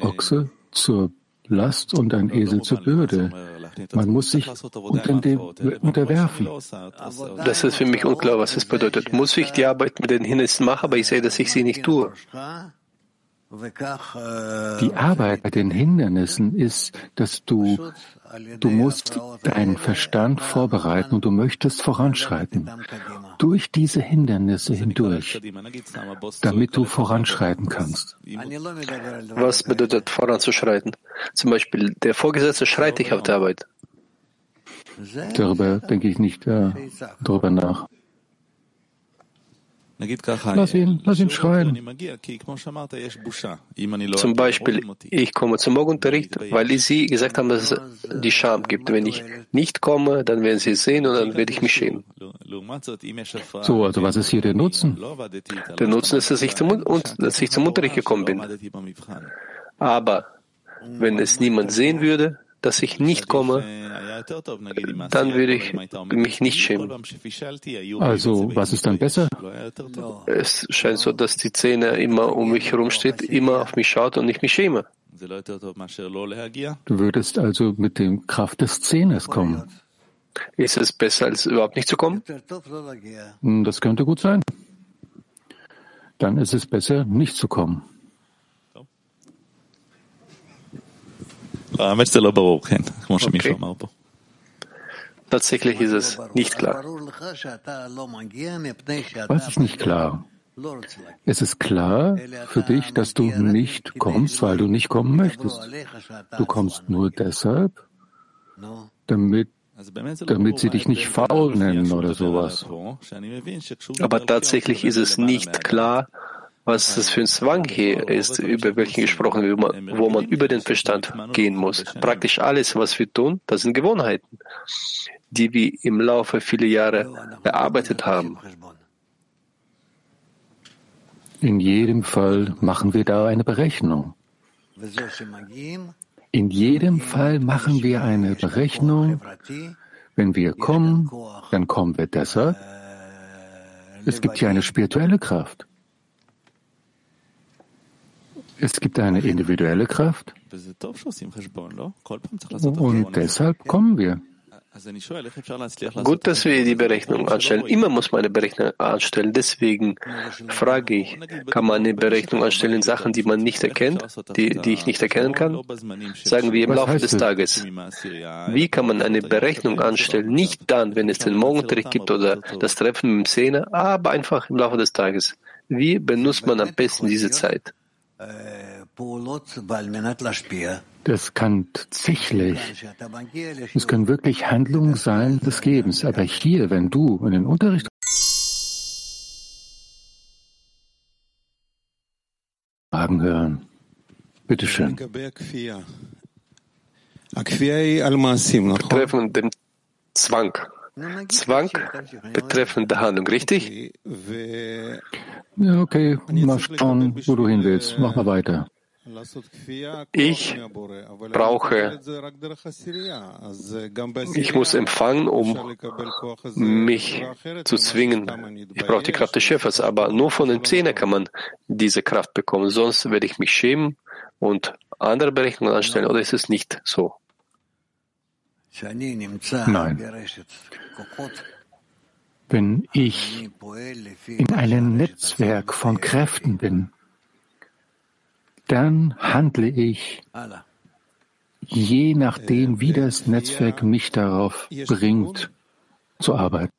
Ochse zur Last und ein Esel zur Bürde. Man muss sich unterwerfen. Das ist für mich unklar, was es bedeutet. Muss ich die Arbeit mit den Hindernissen machen, aber ich sehe, dass ich sie nicht tue. Die Arbeit bei den Hindernissen ist, dass du Du musst deinen Verstand vorbereiten und du möchtest voranschreiten. Durch diese Hindernisse hindurch, damit du voranschreiten kannst. Was bedeutet voranzuschreiten? Zum Beispiel, der Vorgesetzte schreit dich auf der Arbeit. Darüber denke ich nicht äh, darüber nach. Lass ihn, lass ihn schreien. Zum Beispiel, ich komme zum Morgenunterricht, weil Sie gesagt haben, dass es die Scham gibt. Wenn ich nicht komme, dann werden Sie es sehen und dann werde ich mich schämen. So, also was ist hier der Nutzen? Der Nutzen ist, dass ich zum, dass ich zum Unterricht gekommen bin. Aber wenn es niemand sehen würde, dass ich nicht komme, dann würde ich mich nicht schämen. Also, was ist dann besser? Es scheint so, dass die Szene immer um mich herum steht, immer auf mich schaut und ich mich schäme. Du würdest also mit der Kraft des Zehnes kommen. Ist es besser, als überhaupt nicht zu kommen? Hm, das könnte gut sein. Dann ist es besser, nicht zu kommen. האמת שזה לא ברור, כן, כמו שמישהו אמר פה. Tatsächlich ist es nicht klar. Was ist nicht klar? Es ist klar für dich, dass du nicht kommst, weil du nicht kommen möchtest. Du kommst nur deshalb, damit, damit sie dich nicht faul nennen oder sowas. Aber tatsächlich ist es nicht klar, was das für ein Zwang hier ist, über welchen gesprochen wird, wo man über den Verstand gehen muss. Praktisch alles, was wir tun, das sind Gewohnheiten, die wir im Laufe vieler Jahre bearbeitet haben. In jedem Fall machen wir da eine Berechnung. In jedem Fall machen wir eine Berechnung. Wenn wir kommen, dann kommen wir deshalb. Es gibt hier eine spirituelle Kraft. Es gibt eine individuelle Kraft. Und deshalb kommen wir. Gut, dass wir die Berechnung anstellen. Immer muss man eine Berechnung anstellen. Deswegen frage ich, kann man eine Berechnung anstellen in Sachen, die man nicht erkennt, die, die ich nicht erkennen kann? Sagen wir im Laufe des Tages. Wie kann man eine Berechnung anstellen? Nicht dann, wenn es den Morgenunterricht gibt oder das Treffen mit dem Szene, aber einfach im Laufe des Tages. Wie benutzt man am besten diese Zeit? Das kann tatsächlich, es können wirklich Handlungen sein des Gebens. Aber hier, wenn du in den Unterricht Fragen hören, bitteschön. Betreffend den Zwang. Zwang betreffend der Handlung, richtig? Ja, okay, mal schauen, wo du hin willst. Mach mal weiter. Ich brauche, ich muss empfangen, um mich zu zwingen. Ich brauche die Kraft des Schöpfers, aber nur von den Zähnen kann man diese Kraft bekommen. Sonst werde ich mich schämen und andere Berechnungen anstellen, oder ist es nicht so? Nein. Wenn ich in einem Netzwerk von Kräften bin, dann handle ich je nachdem, wie das Netzwerk mich darauf bringt, zu arbeiten.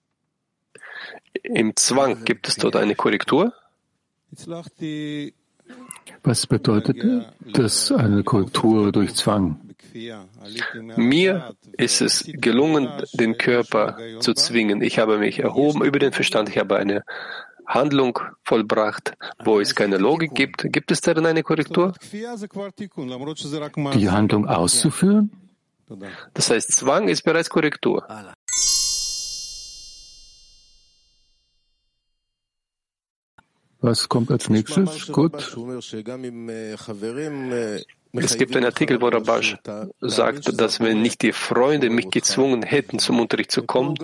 Im Zwang gibt es dort eine Korrektur? Was bedeutet das, eine Korrektur durch Zwang? Mir ist es gelungen, den Körper zu zwingen. Ich habe mich erhoben über den Verstand. Ich habe eine Handlung vollbracht, wo es keine Logik gibt. Gibt es darin eine Korrektur? Die Handlung auszuführen? Das heißt, Zwang ist bereits Korrektur. Was kommt als nächstes? Gut. Es gibt einen Artikel, wo Rabash sagt, dass wenn nicht die Freunde mich gezwungen hätten, zum Unterricht zu kommen,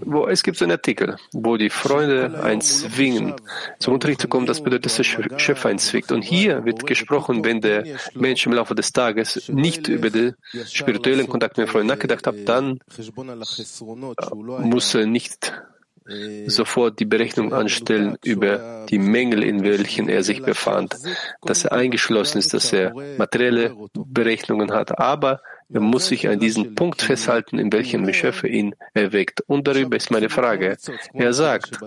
wo es gibt einen Artikel, wo die Freunde einen zwingen, zum Unterricht zu kommen, das bedeutet, dass der Schöpfer einen zwingt. Und hier wird gesprochen, wenn der Mensch im Laufe des Tages nicht über den spirituellen Kontakt mit den Freunden nachgedacht hat, dann muss er nicht sofort die Berechnung anstellen über die Mängel, in welchen er sich befand, dass er eingeschlossen ist, dass er materielle Berechnungen hat, aber er muss sich an diesen Punkt festhalten, in welchem der Schöpfer ihn erweckt. Und darüber ist meine Frage. Er sagt,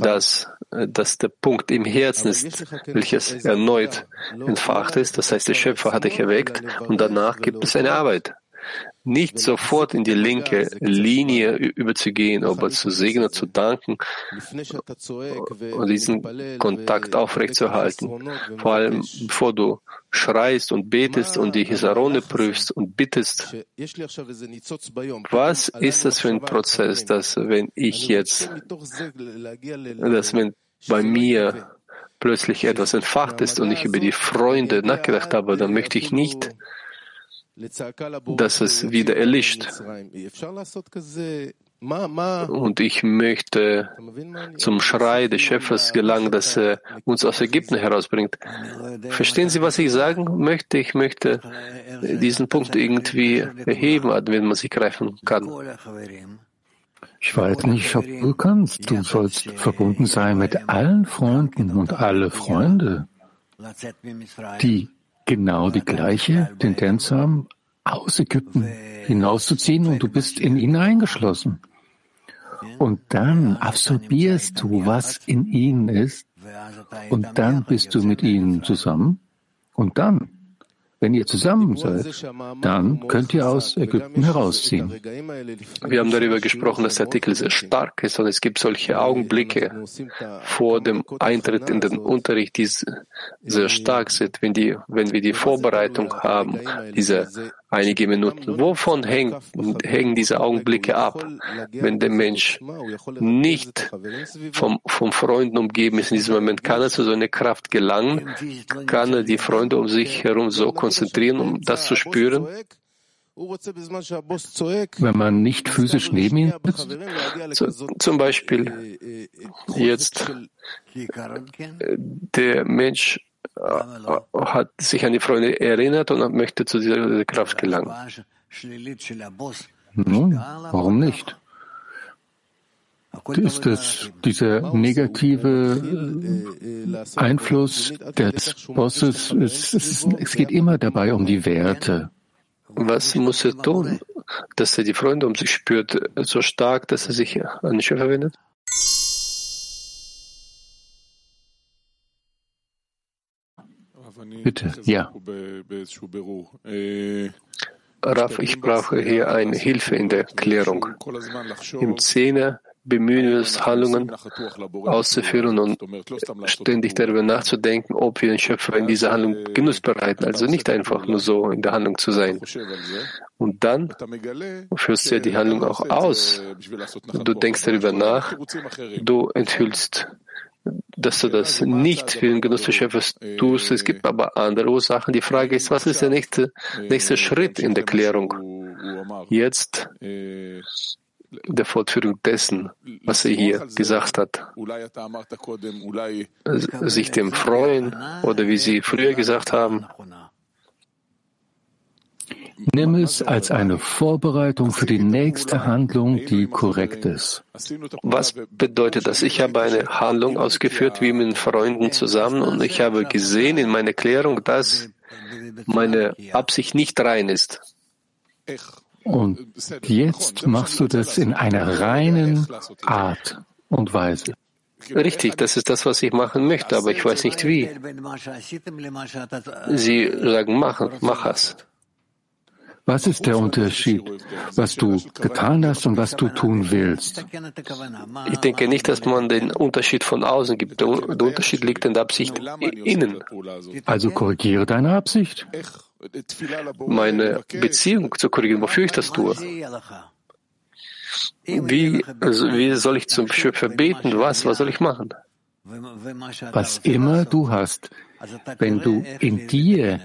dass, dass der Punkt im Herzen ist, welches erneut entfacht ist. Das heißt, der Schöpfer hat dich erweckt und danach gibt es eine Arbeit nicht sofort in die linke Linie überzugehen, aber zu segnen, zu danken und diesen Kontakt aufrechtzuerhalten. Vor allem, bevor du schreist und betest und die Hisarone prüfst und bittest, was ist das für ein Prozess, dass wenn ich jetzt, dass wenn bei mir plötzlich etwas entfacht ist und ich über die Freunde nachgedacht habe, dann möchte ich nicht dass es wieder erlischt. Und ich möchte zum Schrei des Schöpfers gelangen, dass er uns aus Ägypten herausbringt. Verstehen Sie, was ich sagen möchte? Ich möchte diesen Punkt irgendwie erheben, wenn man sich greifen kann. Ich weiß nicht, ob du kannst. Du sollst verbunden sein mit allen Freunden und alle Freunde, die genau die gleiche Tendenz haben, aus Ägypten hinauszuziehen und du bist in ihn eingeschlossen. Und dann absorbierst du, was in ihnen ist, und dann bist du mit ihnen zusammen, und dann wenn ihr zusammen seid, dann könnt ihr aus Ägypten herausziehen. Wir haben darüber gesprochen, dass der Artikel sehr stark ist und es gibt solche Augenblicke vor dem Eintritt in den Unterricht, die sehr stark sind, wenn, die, wenn wir die Vorbereitung haben, diese einige Minuten. Wovon hängt, hängen diese Augenblicke ab, wenn der Mensch nicht vom, vom Freunden umgeben ist in diesem Moment? Kann er zu so einer Kraft gelangen? Kann er die Freunde um sich herum so konzentrieren, um das zu spüren? Wenn man nicht physisch neben ihm sitzt? So, zum Beispiel jetzt der Mensch äh, hat sich an die Freunde erinnert und möchte zu dieser Kraft gelangen. Nun, warum nicht? Ist es dieser negative Einfluss des Bosses? Es, es, es geht immer dabei um die Werte. Was muss er tun, dass er die Freunde um sich spürt, so stark, dass er sich an den Schöpfer wendet? Bitte, ja. Raf, ich brauche hier eine Hilfe in der Klärung. Im Zehner bemühen wir uns, Handlungen auszuführen und ständig darüber nachzudenken, ob wir den Schöpfer in dieser Handlung Genuss bereiten. Also nicht einfach nur so in der Handlung zu sein. Und dann führst du ja die Handlung auch aus. Du denkst darüber nach, du enthüllst dass du das nicht für den Genuss des Schöpfers tust. Es gibt aber andere Ursachen. Die Frage ist, was ist der nächste, nächste Schritt in der Klärung? Jetzt der Fortführung dessen, was er hier gesagt hat. Sich dem freuen oder wie Sie früher gesagt haben, Nimm es als eine Vorbereitung für die nächste Handlung, die korrekt ist. Was bedeutet das? Ich habe eine Handlung ausgeführt wie mit Freunden zusammen und ich habe gesehen in meiner Klärung, dass meine Absicht nicht rein ist. Und jetzt machst du das in einer reinen Art und Weise. Richtig, das ist das, was ich machen möchte, aber ich weiß nicht wie. Sie sagen, machen, mach es. Was ist der Unterschied, was du getan hast und was du tun willst? Ich denke nicht, dass man den Unterschied von außen gibt. Der Unterschied liegt in der Absicht innen. Also korrigiere deine Absicht. Meine Beziehung zu korrigieren, wofür ich das tue. Wie, also wie soll ich zum Schöpfer beten? Was? Was soll ich machen? Was immer du hast, wenn du in dir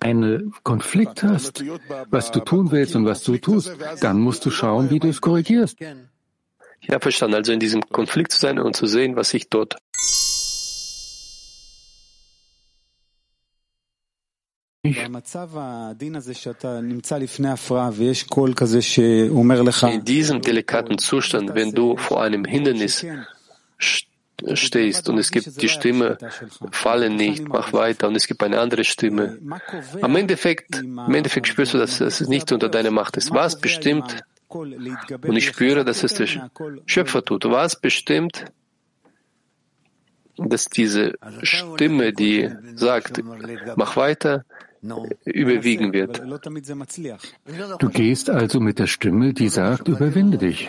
einen Konflikt hast, was du tun willst und was du tust, dann musst du schauen, wie du es korrigierst. Ja, verstanden. Also in diesem Konflikt zu sein und zu sehen, was ich dort In diesem delikaten Zustand, wenn du vor einem Hindernis stehst und es gibt die Stimme, falle nicht, mach weiter und es gibt eine andere Stimme. Am Endeffekt, im Endeffekt spürst du, dass es nicht unter deiner Macht ist. Was bestimmt, und ich spüre, dass es der Schöpfer tut, was bestimmt, dass diese Stimme, die sagt, mach weiter, überwiegen wird. Du gehst also mit der Stimme, die sagt, überwinde dich.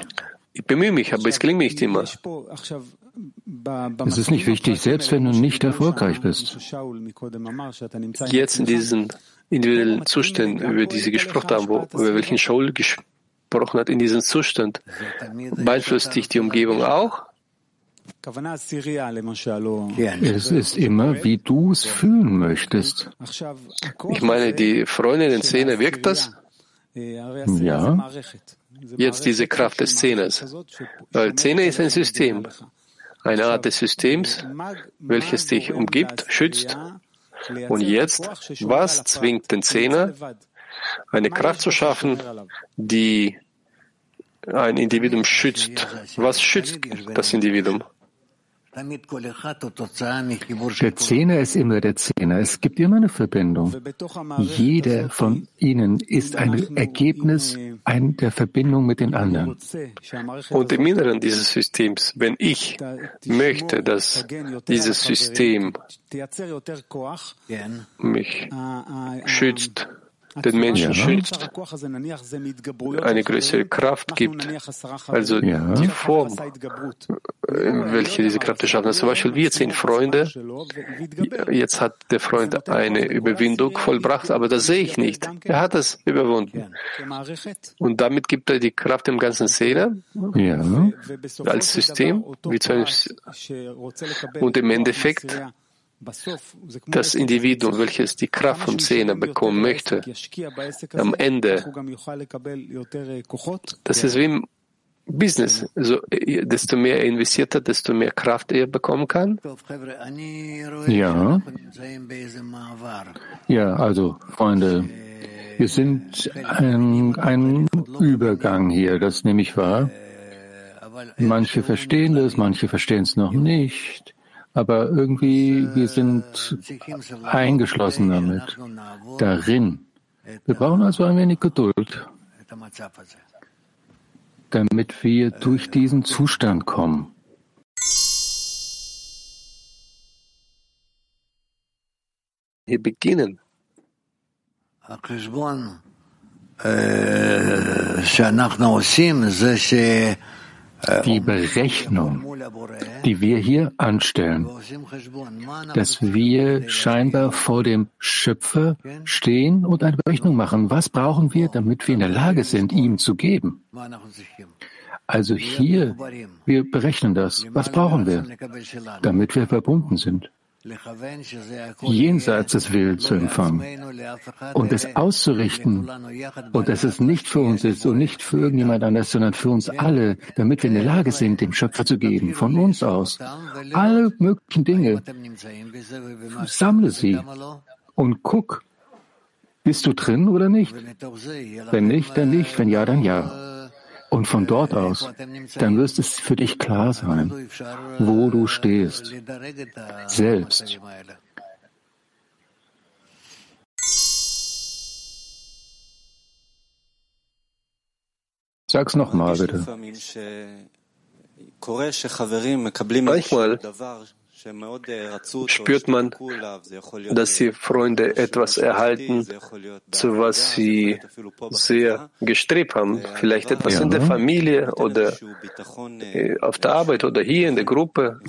Ich bemühe mich, aber es gelingt mir nicht immer. Es ist nicht wichtig, selbst wenn du nicht erfolgreich bist. Jetzt in diesen individuellen Zuständen, über die Sie gesprochen haben, wo, über welchen Shaul gesprochen hat, in diesem Zustand, beeinflusst dich die Umgebung auch? Es ist immer, wie du es fühlen möchtest. Ich meine, die Freundin in Szene, wirkt das? Ja. Jetzt diese Kraft des Zehners. Weil Zehner ist ein System eine Art des Systems, welches dich umgibt, schützt. Und jetzt, was zwingt den Zehner, eine Kraft zu schaffen, die ein Individuum schützt? Was schützt das Individuum? Der Zehner ist immer der Zehner. Es gibt immer eine Verbindung. Jeder von ihnen ist ein Ergebnis der Verbindung mit den anderen. Und im Inneren dieses Systems, wenn ich möchte, dass dieses System mich schützt, den Menschen schützt, eine größere Kraft gibt, also ja. die Form, in welche diese Kraft erschaffen hat. Zum Beispiel wir zehn Freunde, jetzt hat der Freund eine Überwindung vollbracht, aber das sehe ich nicht. Er hat es überwunden. Und damit gibt er die Kraft dem ganzen Szene ja. als System, wie zu einem, und im Endeffekt das Individuum, welches die Kraft vom Zehner bekommen möchte, am Ende, das ist wie im Business. Also, desto mehr er investiert hat, desto mehr Kraft er bekommen kann. Ja. Ja, also, Freunde, wir sind ein, ein Übergang hier, das nehme ich wahr. Manche verstehen das, manche verstehen es noch nicht aber irgendwie, wir sind eingeschlossen damit, darin. Wir brauchen also ein wenig Geduld, damit wir durch diesen Zustand kommen. Wir beginnen. Die Berechnung, die wir hier anstellen, dass wir scheinbar vor dem Schöpfer stehen und eine Berechnung machen. Was brauchen wir, damit wir in der Lage sind, ihm zu geben? Also hier, wir berechnen das. Was brauchen wir, damit wir verbunden sind? Jenseits des Willens zu empfangen und es auszurichten und dass es nicht für uns ist und nicht für irgendjemand anders, sondern für uns alle, damit wir in der Lage sind, dem Schöpfer zu geben, von uns aus. Alle möglichen Dinge. Sammle sie und guck, bist du drin oder nicht? Wenn nicht, dann nicht. Wenn ja, dann ja. Und von dort aus, dann wirst es für dich klar sein, wo du stehst, selbst. Sag's nochmal bitte. Manchmal spürt man, dass die Freunde etwas erhalten, zu was sie sehr gestrebt haben. Vielleicht etwas ja. in der Familie oder äh, auf der Arbeit oder hier in der Gruppe.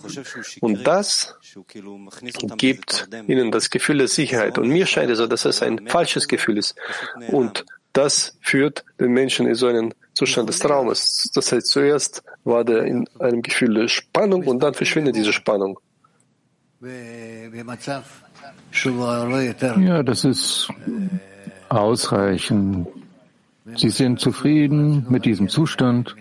Und das gibt ihnen das Gefühl der Sicherheit. Und mir scheint es so, dass es ein falsches Gefühl ist. Und das führt den Menschen in so einen Zustand des Traumes. Das heißt, zuerst war der in einem Gefühl der Spannung und dann verschwindet diese Spannung. Ja, das ist ausreichend. Sie sind zufrieden mit diesem Zustand.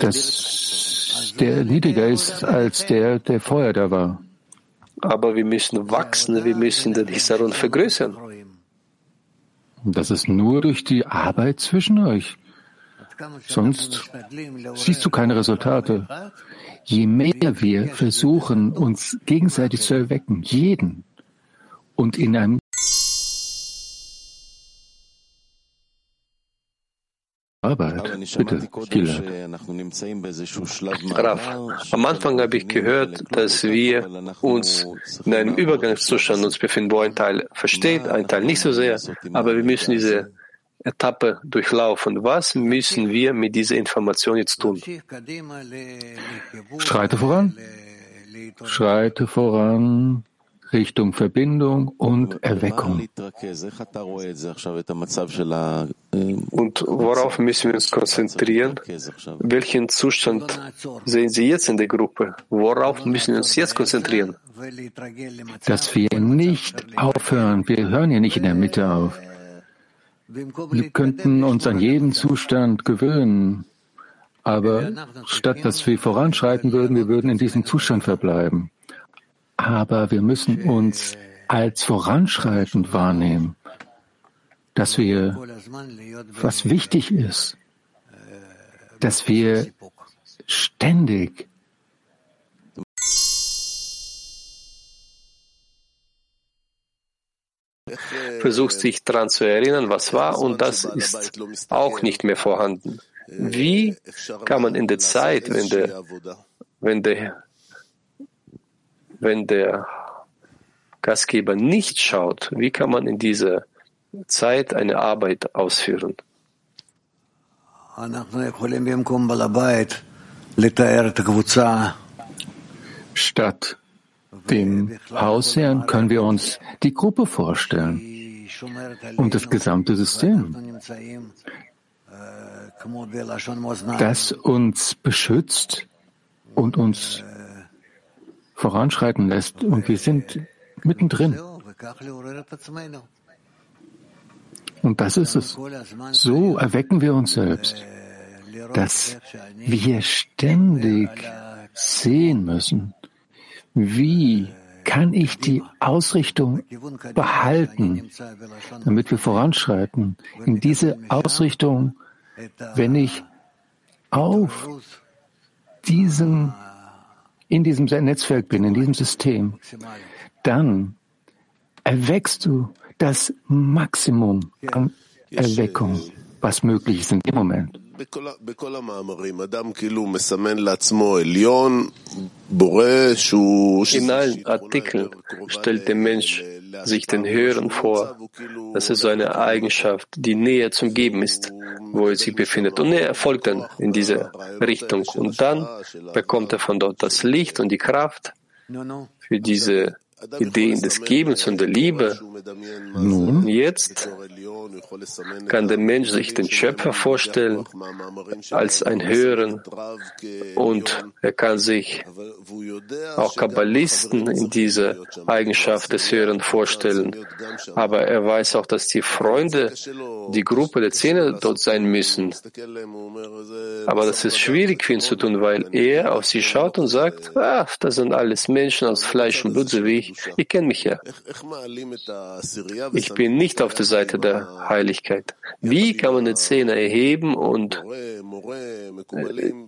Dass der niedriger ist als der, der vorher da war. Aber wir müssen wachsen, wir müssen den Hisaron vergrößern. Das ist nur durch die Arbeit zwischen euch. Sonst siehst du keine Resultate. Je mehr wir versuchen, uns gegenseitig zu erwecken, jeden, und in einem Arbeit. Bitte, Gilad. Am Anfang habe ich gehört, dass wir uns in einem Übergangszustand uns befinden, wo ein Teil versteht, ein Teil nicht so sehr, aber wir müssen diese Etappe durchlaufen. Was müssen wir mit dieser Information jetzt tun? Schreite voran. Schreite voran Richtung Verbindung und Erweckung. Und worauf müssen wir uns konzentrieren? Welchen Zustand sehen Sie jetzt in der Gruppe? Worauf müssen wir uns jetzt konzentrieren? Dass wir nicht aufhören. Wir hören ja nicht in der Mitte auf. Wir könnten uns an jeden Zustand gewöhnen, aber statt dass wir voranschreiten würden, wir würden in diesem Zustand verbleiben. Aber wir müssen uns als voranschreitend wahrnehmen, dass wir, was wichtig ist, dass wir ständig. Versuchst dich daran zu erinnern, was war, und das ist auch nicht mehr vorhanden. Wie kann man in der Zeit, wenn der, wenn der, wenn der Gastgeber nicht schaut, wie kann man in dieser Zeit eine Arbeit ausführen? Statt dem Hausherrn können wir uns die Gruppe vorstellen und das gesamte System, das uns beschützt und uns voranschreiten lässt. Und wir sind mittendrin. Und das ist es. So erwecken wir uns selbst, dass wir ständig sehen müssen, wie kann ich die Ausrichtung behalten, damit wir voranschreiten in diese Ausrichtung, wenn ich auf diesem, in diesem Netzwerk bin, in diesem System, dann erweckst du das Maximum an Erweckung, was möglich ist in dem Moment. In allen Artikeln stellt der Mensch sich den Höheren vor. Das ist so eine Eigenschaft, die näher zum Geben ist, wo er sich befindet. Und er folgt dann in diese Richtung. Und dann bekommt er von dort das Licht und die Kraft für diese Ideen des Gebens und der Liebe. Nun, jetzt kann der Mensch sich den Schöpfer vorstellen als ein Höheren und er kann sich auch Kabbalisten in dieser Eigenschaft des Höheren vorstellen. Aber er weiß auch, dass die Freunde, die Gruppe der Zehner dort sein müssen. Aber das ist schwierig für ihn zu tun, weil er auf sie schaut und sagt, ah, das sind alles Menschen aus Fleisch und Blut, so wie ich. Ich kenne mich ja. Ich bin nicht auf der Seite der Heiligkeit. Wie kann man den Zehner erheben und äh,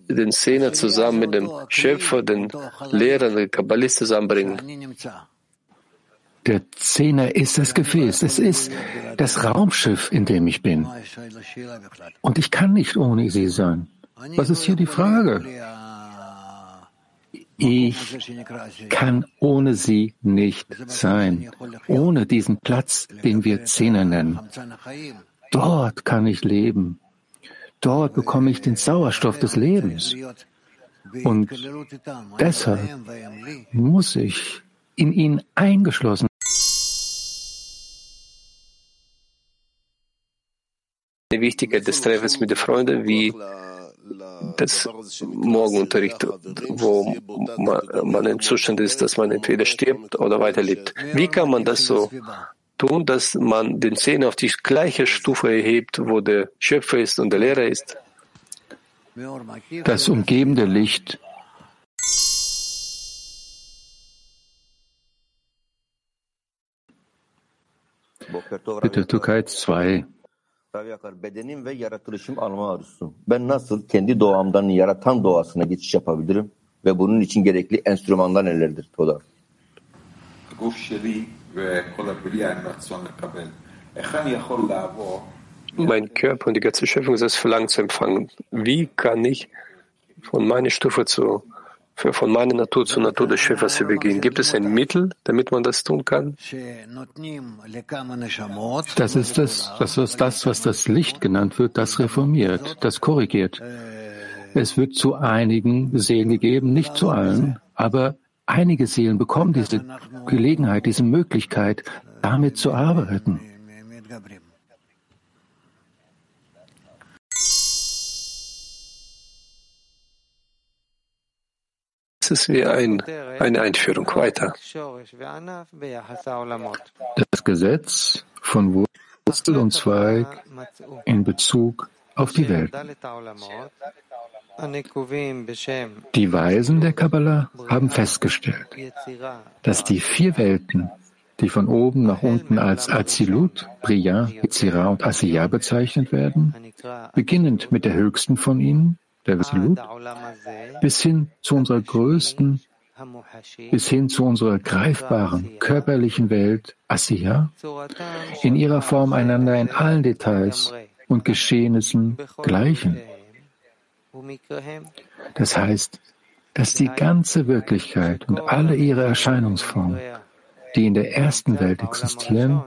den Zehner zusammen mit dem Schöpfer, den Lehrer, den Kabbalist zusammenbringen? Der Zehner ist das Gefäß, es ist das Raumschiff, in dem ich bin. Und ich kann nicht ohne sie sein. Was ist hier die Frage? Ich kann ohne sie nicht sein, ohne diesen Platz, den wir Zehner nennen. Dort kann ich leben. Dort bekomme ich den Sauerstoff des Lebens. Und deshalb muss ich in ihn eingeschlossen Die Wichtigkeit des Treffens mit den Freunden wie das Morgenunterricht, wo man im Zustand ist, dass man entweder stirbt oder weiterlebt. Wie kann man das so tun, dass man den Zehn auf die gleiche Stufe erhebt, wo der Schöpfer ist und der Lehrer ist? Das umgebende Licht Bitte Türkei 2. Rav Yakar, bedenim ve yaratılışım alma arzusu. Ben nasıl kendi doğamdan yaratan doğasına geçiş yapabilirim ve bunun için gerekli enstrümanlar nelerdir? Toda. Mein Körper und die ganze Schöpfung ist das Verlangen zu empfangen. Wie kann ich von meiner Stufe zu von meiner Natur zur Natur des Schöpfers übergehen. Gibt es ein Mittel, damit man das tun kann? Das ist das, das ist das, was das Licht genannt wird, das reformiert, das korrigiert. Es wird zu einigen Seelen gegeben, nicht zu allen, aber einige Seelen bekommen diese Gelegenheit, diese Möglichkeit, damit zu arbeiten. Es ist wie ein, eine Einführung weiter. Das Gesetz von Wurzel und Zweig in Bezug auf die Welt. Die Weisen der Kabbalah haben festgestellt, dass die vier Welten, die von oben nach unten als Azilut, Briya, Yitzira und Asiya bezeichnet werden, beginnend mit der höchsten von ihnen, der Absolut, bis hin zu unserer größten, bis hin zu unserer greifbaren körperlichen Welt, Asiya, in ihrer Form einander in allen Details und Geschehnissen gleichen. Das heißt, dass die ganze Wirklichkeit und alle ihre Erscheinungsformen, die in der ersten Welt existieren,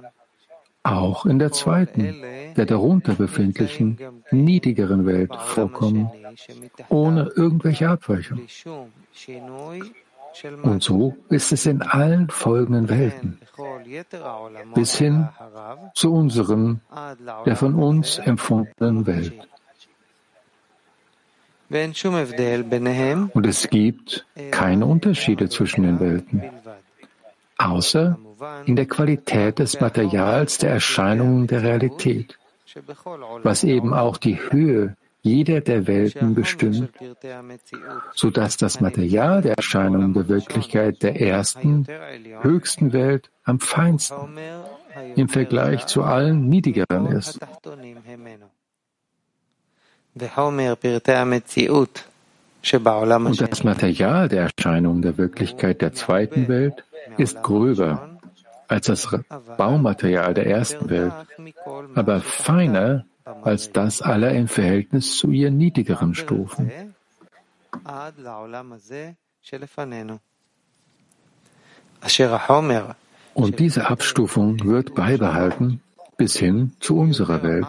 auch in der zweiten, der darunter befindlichen, niedrigeren Welt vorkommen, ohne irgendwelche Abweichung. Und so ist es in allen folgenden Welten, bis hin zu unseren, der von uns empfundenen Welt. Und es gibt keine Unterschiede zwischen den Welten, außer in der Qualität des Materials der Erscheinungen der Realität, was eben auch die Höhe jeder der Welten bestimmt, so dass das Material der Erscheinungen der Wirklichkeit der ersten, höchsten Welt am feinsten im Vergleich zu allen niedrigeren ist. Und das Material der Erscheinung der Wirklichkeit der zweiten Welt ist gröber als das Baumaterial der ersten Welt, aber feiner als das aller im Verhältnis zu ihren niedrigeren Stufen. Und diese Abstufung wird beibehalten bis hin zu unserer Welt,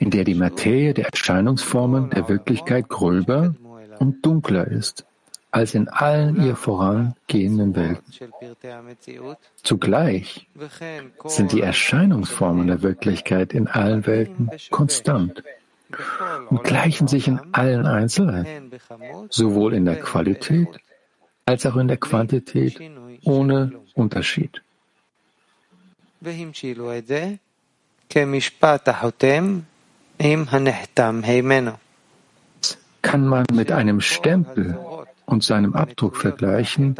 in der die Materie der Erscheinungsformen der Wirklichkeit gröber und dunkler ist als in allen ihr vorangehenden Welten. Zugleich sind die Erscheinungsformen der Wirklichkeit in allen Welten konstant und gleichen sich in allen Einzelheiten, sowohl in der Qualität als auch in der Quantität ohne Unterschied kann man mit einem Stempel und seinem Abdruck vergleichen,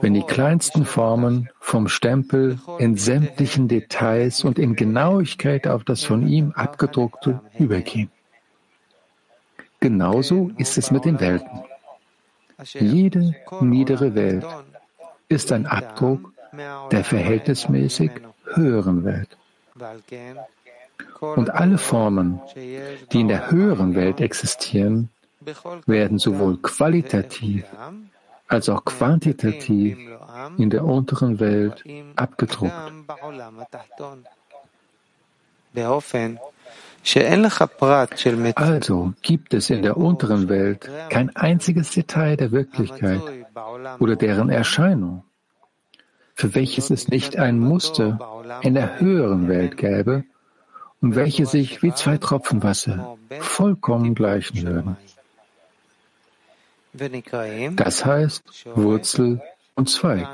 wenn die kleinsten Formen vom Stempel in sämtlichen Details und in Genauigkeit auf das von ihm abgedruckte übergehen. Genauso ist es mit den Welten. Jede niedere Welt ist ein Abdruck der verhältnismäßig höheren Welt. Und alle Formen, die in der höheren Welt existieren, werden sowohl qualitativ als auch quantitativ in der unteren Welt abgedruckt. Also gibt es in der unteren Welt kein einziges Detail der Wirklichkeit oder deren Erscheinung, für welches es nicht ein Muster in der höheren Welt gäbe und welche sich wie zwei Tropfen Wasser vollkommen gleichen würden. Das heißt Wurzel und Zweig.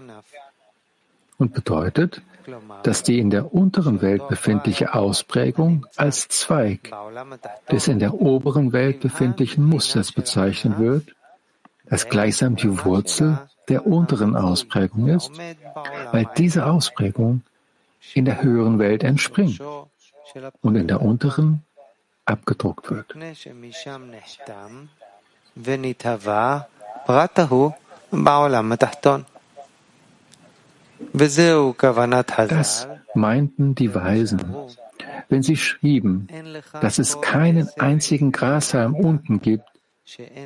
Und bedeutet, dass die in der unteren Welt befindliche Ausprägung als Zweig des in der oberen Welt befindlichen Musters bezeichnet wird, das gleichsam die Wurzel der unteren Ausprägung ist, weil diese Ausprägung in der höheren Welt entspringt und in der unteren abgedruckt wird. Das meinten die Weisen, wenn sie schrieben, dass es keinen einzigen Grashalm unten gibt,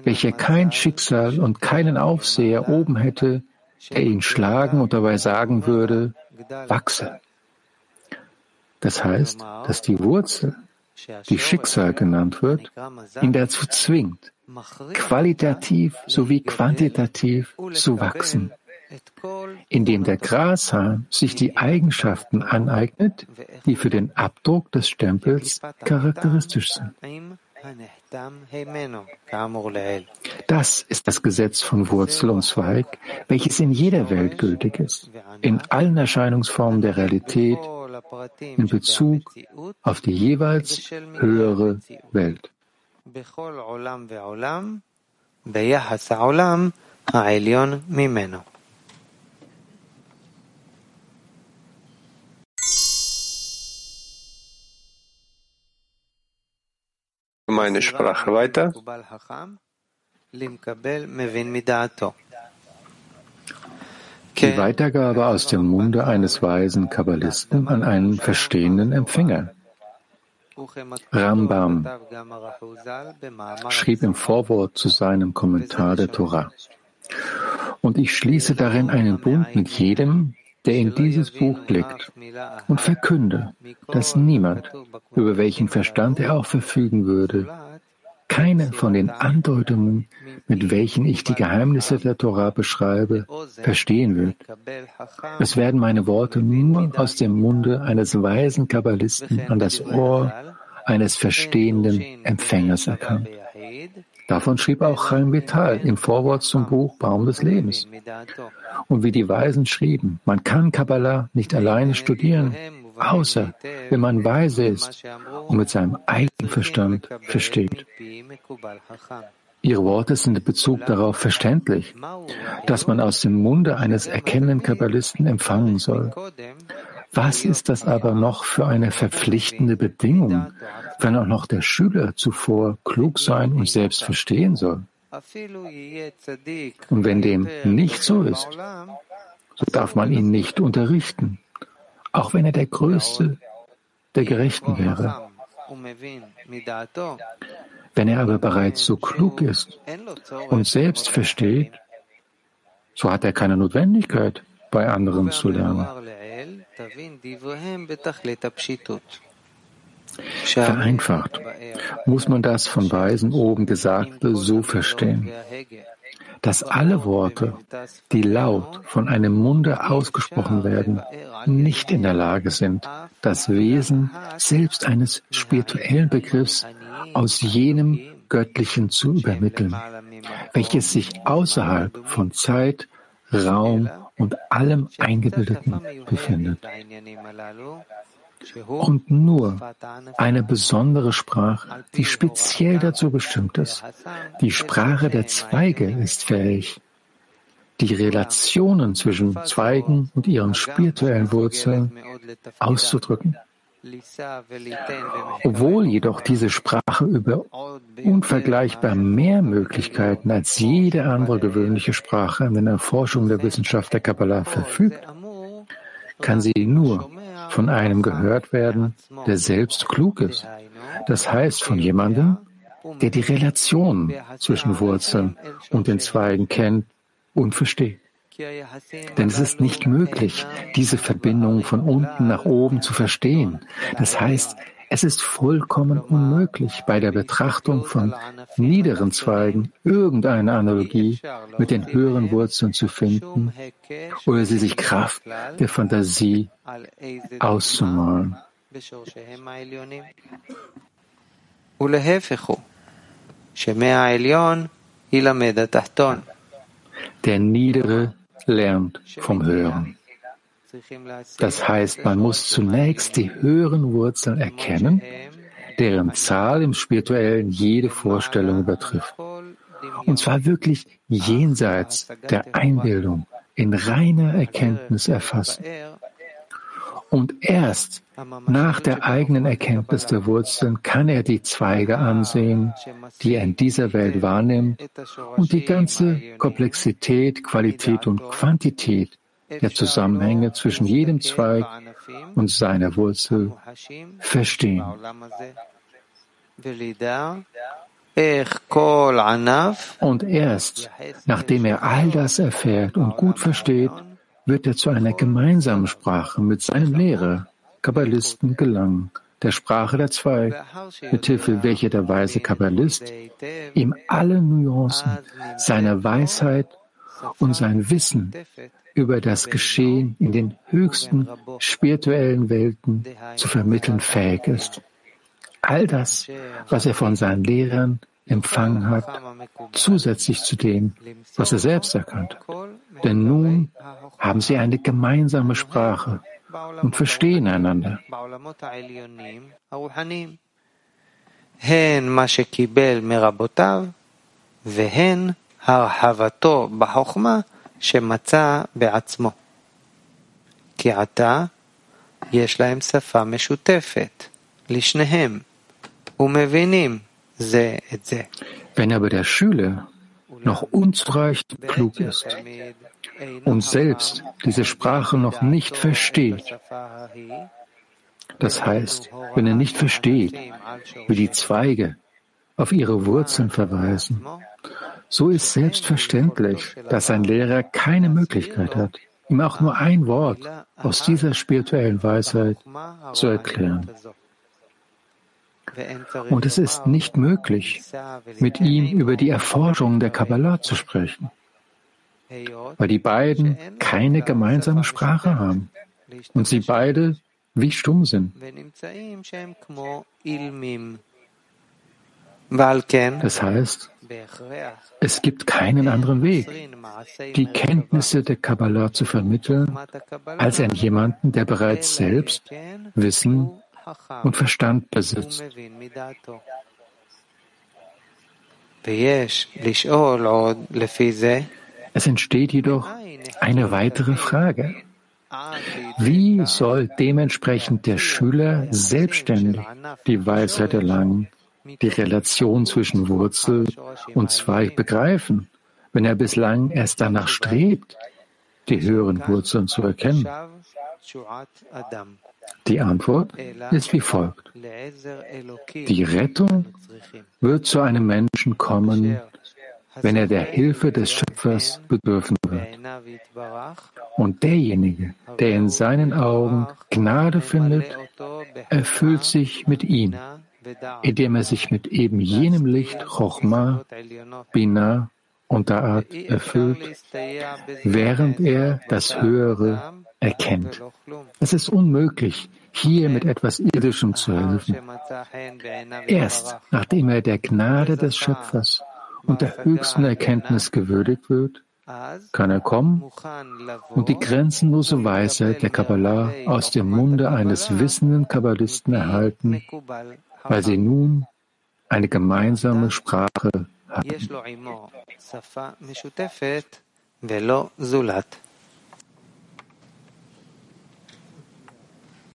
welcher kein Schicksal und keinen Aufseher oben hätte, der ihn schlagen und dabei sagen würde, wachse. Das heißt, dass die Wurzel, die Schicksal genannt wird, ihn dazu zwingt, qualitativ sowie quantitativ zu wachsen, indem der Grashalm sich die Eigenschaften aneignet, die für den Abdruck des Stempels charakteristisch sind. Das ist das Gesetz von Wurzel und Zweig, welches in jeder Welt gültig ist, in allen Erscheinungsformen der Realität, in Bezug auf die jeweils höhere Welt. Meine Sprache weiter. Die Weitergabe aus dem Munde eines weisen Kabbalisten an einen verstehenden Empfänger. Rambam schrieb im Vorwort zu seinem Kommentar der Torah. Und ich schließe darin einen Bund mit jedem, der in dieses Buch blickt und verkünde, dass niemand, über welchen Verstand er auch verfügen würde, keine von den Andeutungen, mit welchen ich die Geheimnisse der Torah beschreibe, verstehen wird. Es werden meine Worte nur aus dem Munde eines weisen Kabbalisten an das Ohr eines verstehenden Empfängers erkannt. Davon schrieb auch Chaim Vital im Vorwort zum Buch Baum des Lebens. Und wie die Weisen schrieben, man kann Kabbalah nicht alleine studieren, außer wenn man weise ist und mit seinem eigenen Verstand versteht. Ihre Worte sind in Bezug darauf verständlich, dass man aus dem Munde eines erkennenden Kabbalisten empfangen soll. Was ist das aber noch für eine verpflichtende Bedingung, wenn auch noch der Schüler zuvor klug sein und selbst verstehen soll? Und wenn dem nicht so ist, so darf man ihn nicht unterrichten, auch wenn er der Größte der Gerechten wäre. Wenn er aber bereits so klug ist und selbst versteht, so hat er keine Notwendigkeit, bei anderen zu lernen. Vereinfacht muss man das von Weisen oben Gesagte so verstehen, dass alle Worte, die laut von einem Munde ausgesprochen werden, nicht in der Lage sind, das Wesen selbst eines spirituellen Begriffs aus jenem Göttlichen zu übermitteln, welches sich außerhalb von Zeit, Raum und allem Eingebildeten befindet. Und nur eine besondere Sprache, die speziell dazu bestimmt ist, die Sprache der Zweige ist fähig, die Relationen zwischen Zweigen und ihren spirituellen Wurzeln auszudrücken. Obwohl jedoch diese Sprache über unvergleichbar mehr Möglichkeiten als jede andere gewöhnliche Sprache in der Erforschung der Wissenschaft der Kabbalah verfügt, kann sie nur von einem gehört werden, der selbst klug ist. Das heißt von jemandem, der die Relation zwischen Wurzeln und den Zweigen kennt und versteht. Denn es ist nicht möglich, diese Verbindung von unten nach oben zu verstehen. Das heißt, es ist vollkommen unmöglich, bei der Betrachtung von niederen Zweigen irgendeine Analogie mit den höheren Wurzeln zu finden oder sie sich Kraft der Fantasie auszumalen. Der Niedere lernt vom Hören. Das heißt, man muss zunächst die höheren Wurzeln erkennen, deren Zahl im Spirituellen jede Vorstellung übertrifft. Und zwar wirklich jenseits der Einbildung, in reiner Erkenntnis erfassen. Und erst nach der eigenen Erkenntnis der Wurzeln kann er die Zweige ansehen, die er in dieser Welt wahrnimmt und die ganze Komplexität, Qualität und Quantität der Zusammenhänge zwischen jedem Zweig und seiner Wurzel verstehen. Und erst nachdem er all das erfährt und gut versteht, wird er zu einer gemeinsamen Sprache mit seinem Lehrer, Kabbalisten, gelangen, der Sprache der Zwei, mithilfe welcher der weise Kabbalist ihm alle Nuancen seiner Weisheit und sein Wissen über das Geschehen in den höchsten spirituellen Welten zu vermitteln fähig ist. All das, was er von seinen Lehrern empfangen hat, zusätzlich zu dem, was er selbst erkannt. Denn nun haben sie eine gemeinsame Sprache und verstehen einander. הן מה שקיבל מרבותיו והן הרחבתו בחוכמה שמצא בעצמו. כי עתה יש להם שפה משותפת, לשניהם, ומבינים Wenn aber der Schüler noch unzureichend klug ist und selbst diese Sprache noch nicht versteht, das heißt, wenn er nicht versteht, wie die Zweige auf ihre Wurzeln verweisen, so ist selbstverständlich, dass ein Lehrer keine Möglichkeit hat, ihm auch nur ein Wort aus dieser spirituellen Weisheit zu erklären. Und es ist nicht möglich, mit ihm über die Erforschung der Kabbalah zu sprechen, weil die beiden keine gemeinsame Sprache haben und sie beide wie stumm sind. Das heißt, es gibt keinen anderen Weg, die Kenntnisse der Kabbalah zu vermitteln, als an jemanden, der bereits selbst Wissen und Verstand besitzt. Es entsteht jedoch eine weitere Frage. Wie soll dementsprechend der Schüler selbstständig die Weisheit erlangen, die Relation zwischen Wurzel und Zweig begreifen, wenn er bislang erst danach strebt, die höheren Wurzeln zu erkennen? Die Antwort ist wie folgt. Die Rettung wird zu einem Menschen kommen, wenn er der Hilfe des Schöpfers bedürfen wird. Und derjenige, der in seinen Augen Gnade findet, erfüllt sich mit ihm, indem er sich mit eben jenem Licht Chochma, Bina und Da'at erfüllt, während er das Höhere erkennt. Es ist unmöglich, hier mit etwas Irdischem zu helfen. Erst nachdem er der Gnade des Schöpfers und der höchsten Erkenntnis gewürdigt wird, kann er kommen und die grenzenlose Weisheit der Kabbalah aus dem Munde eines wissenden Kabbalisten erhalten, weil sie nun eine gemeinsame Sprache hatten.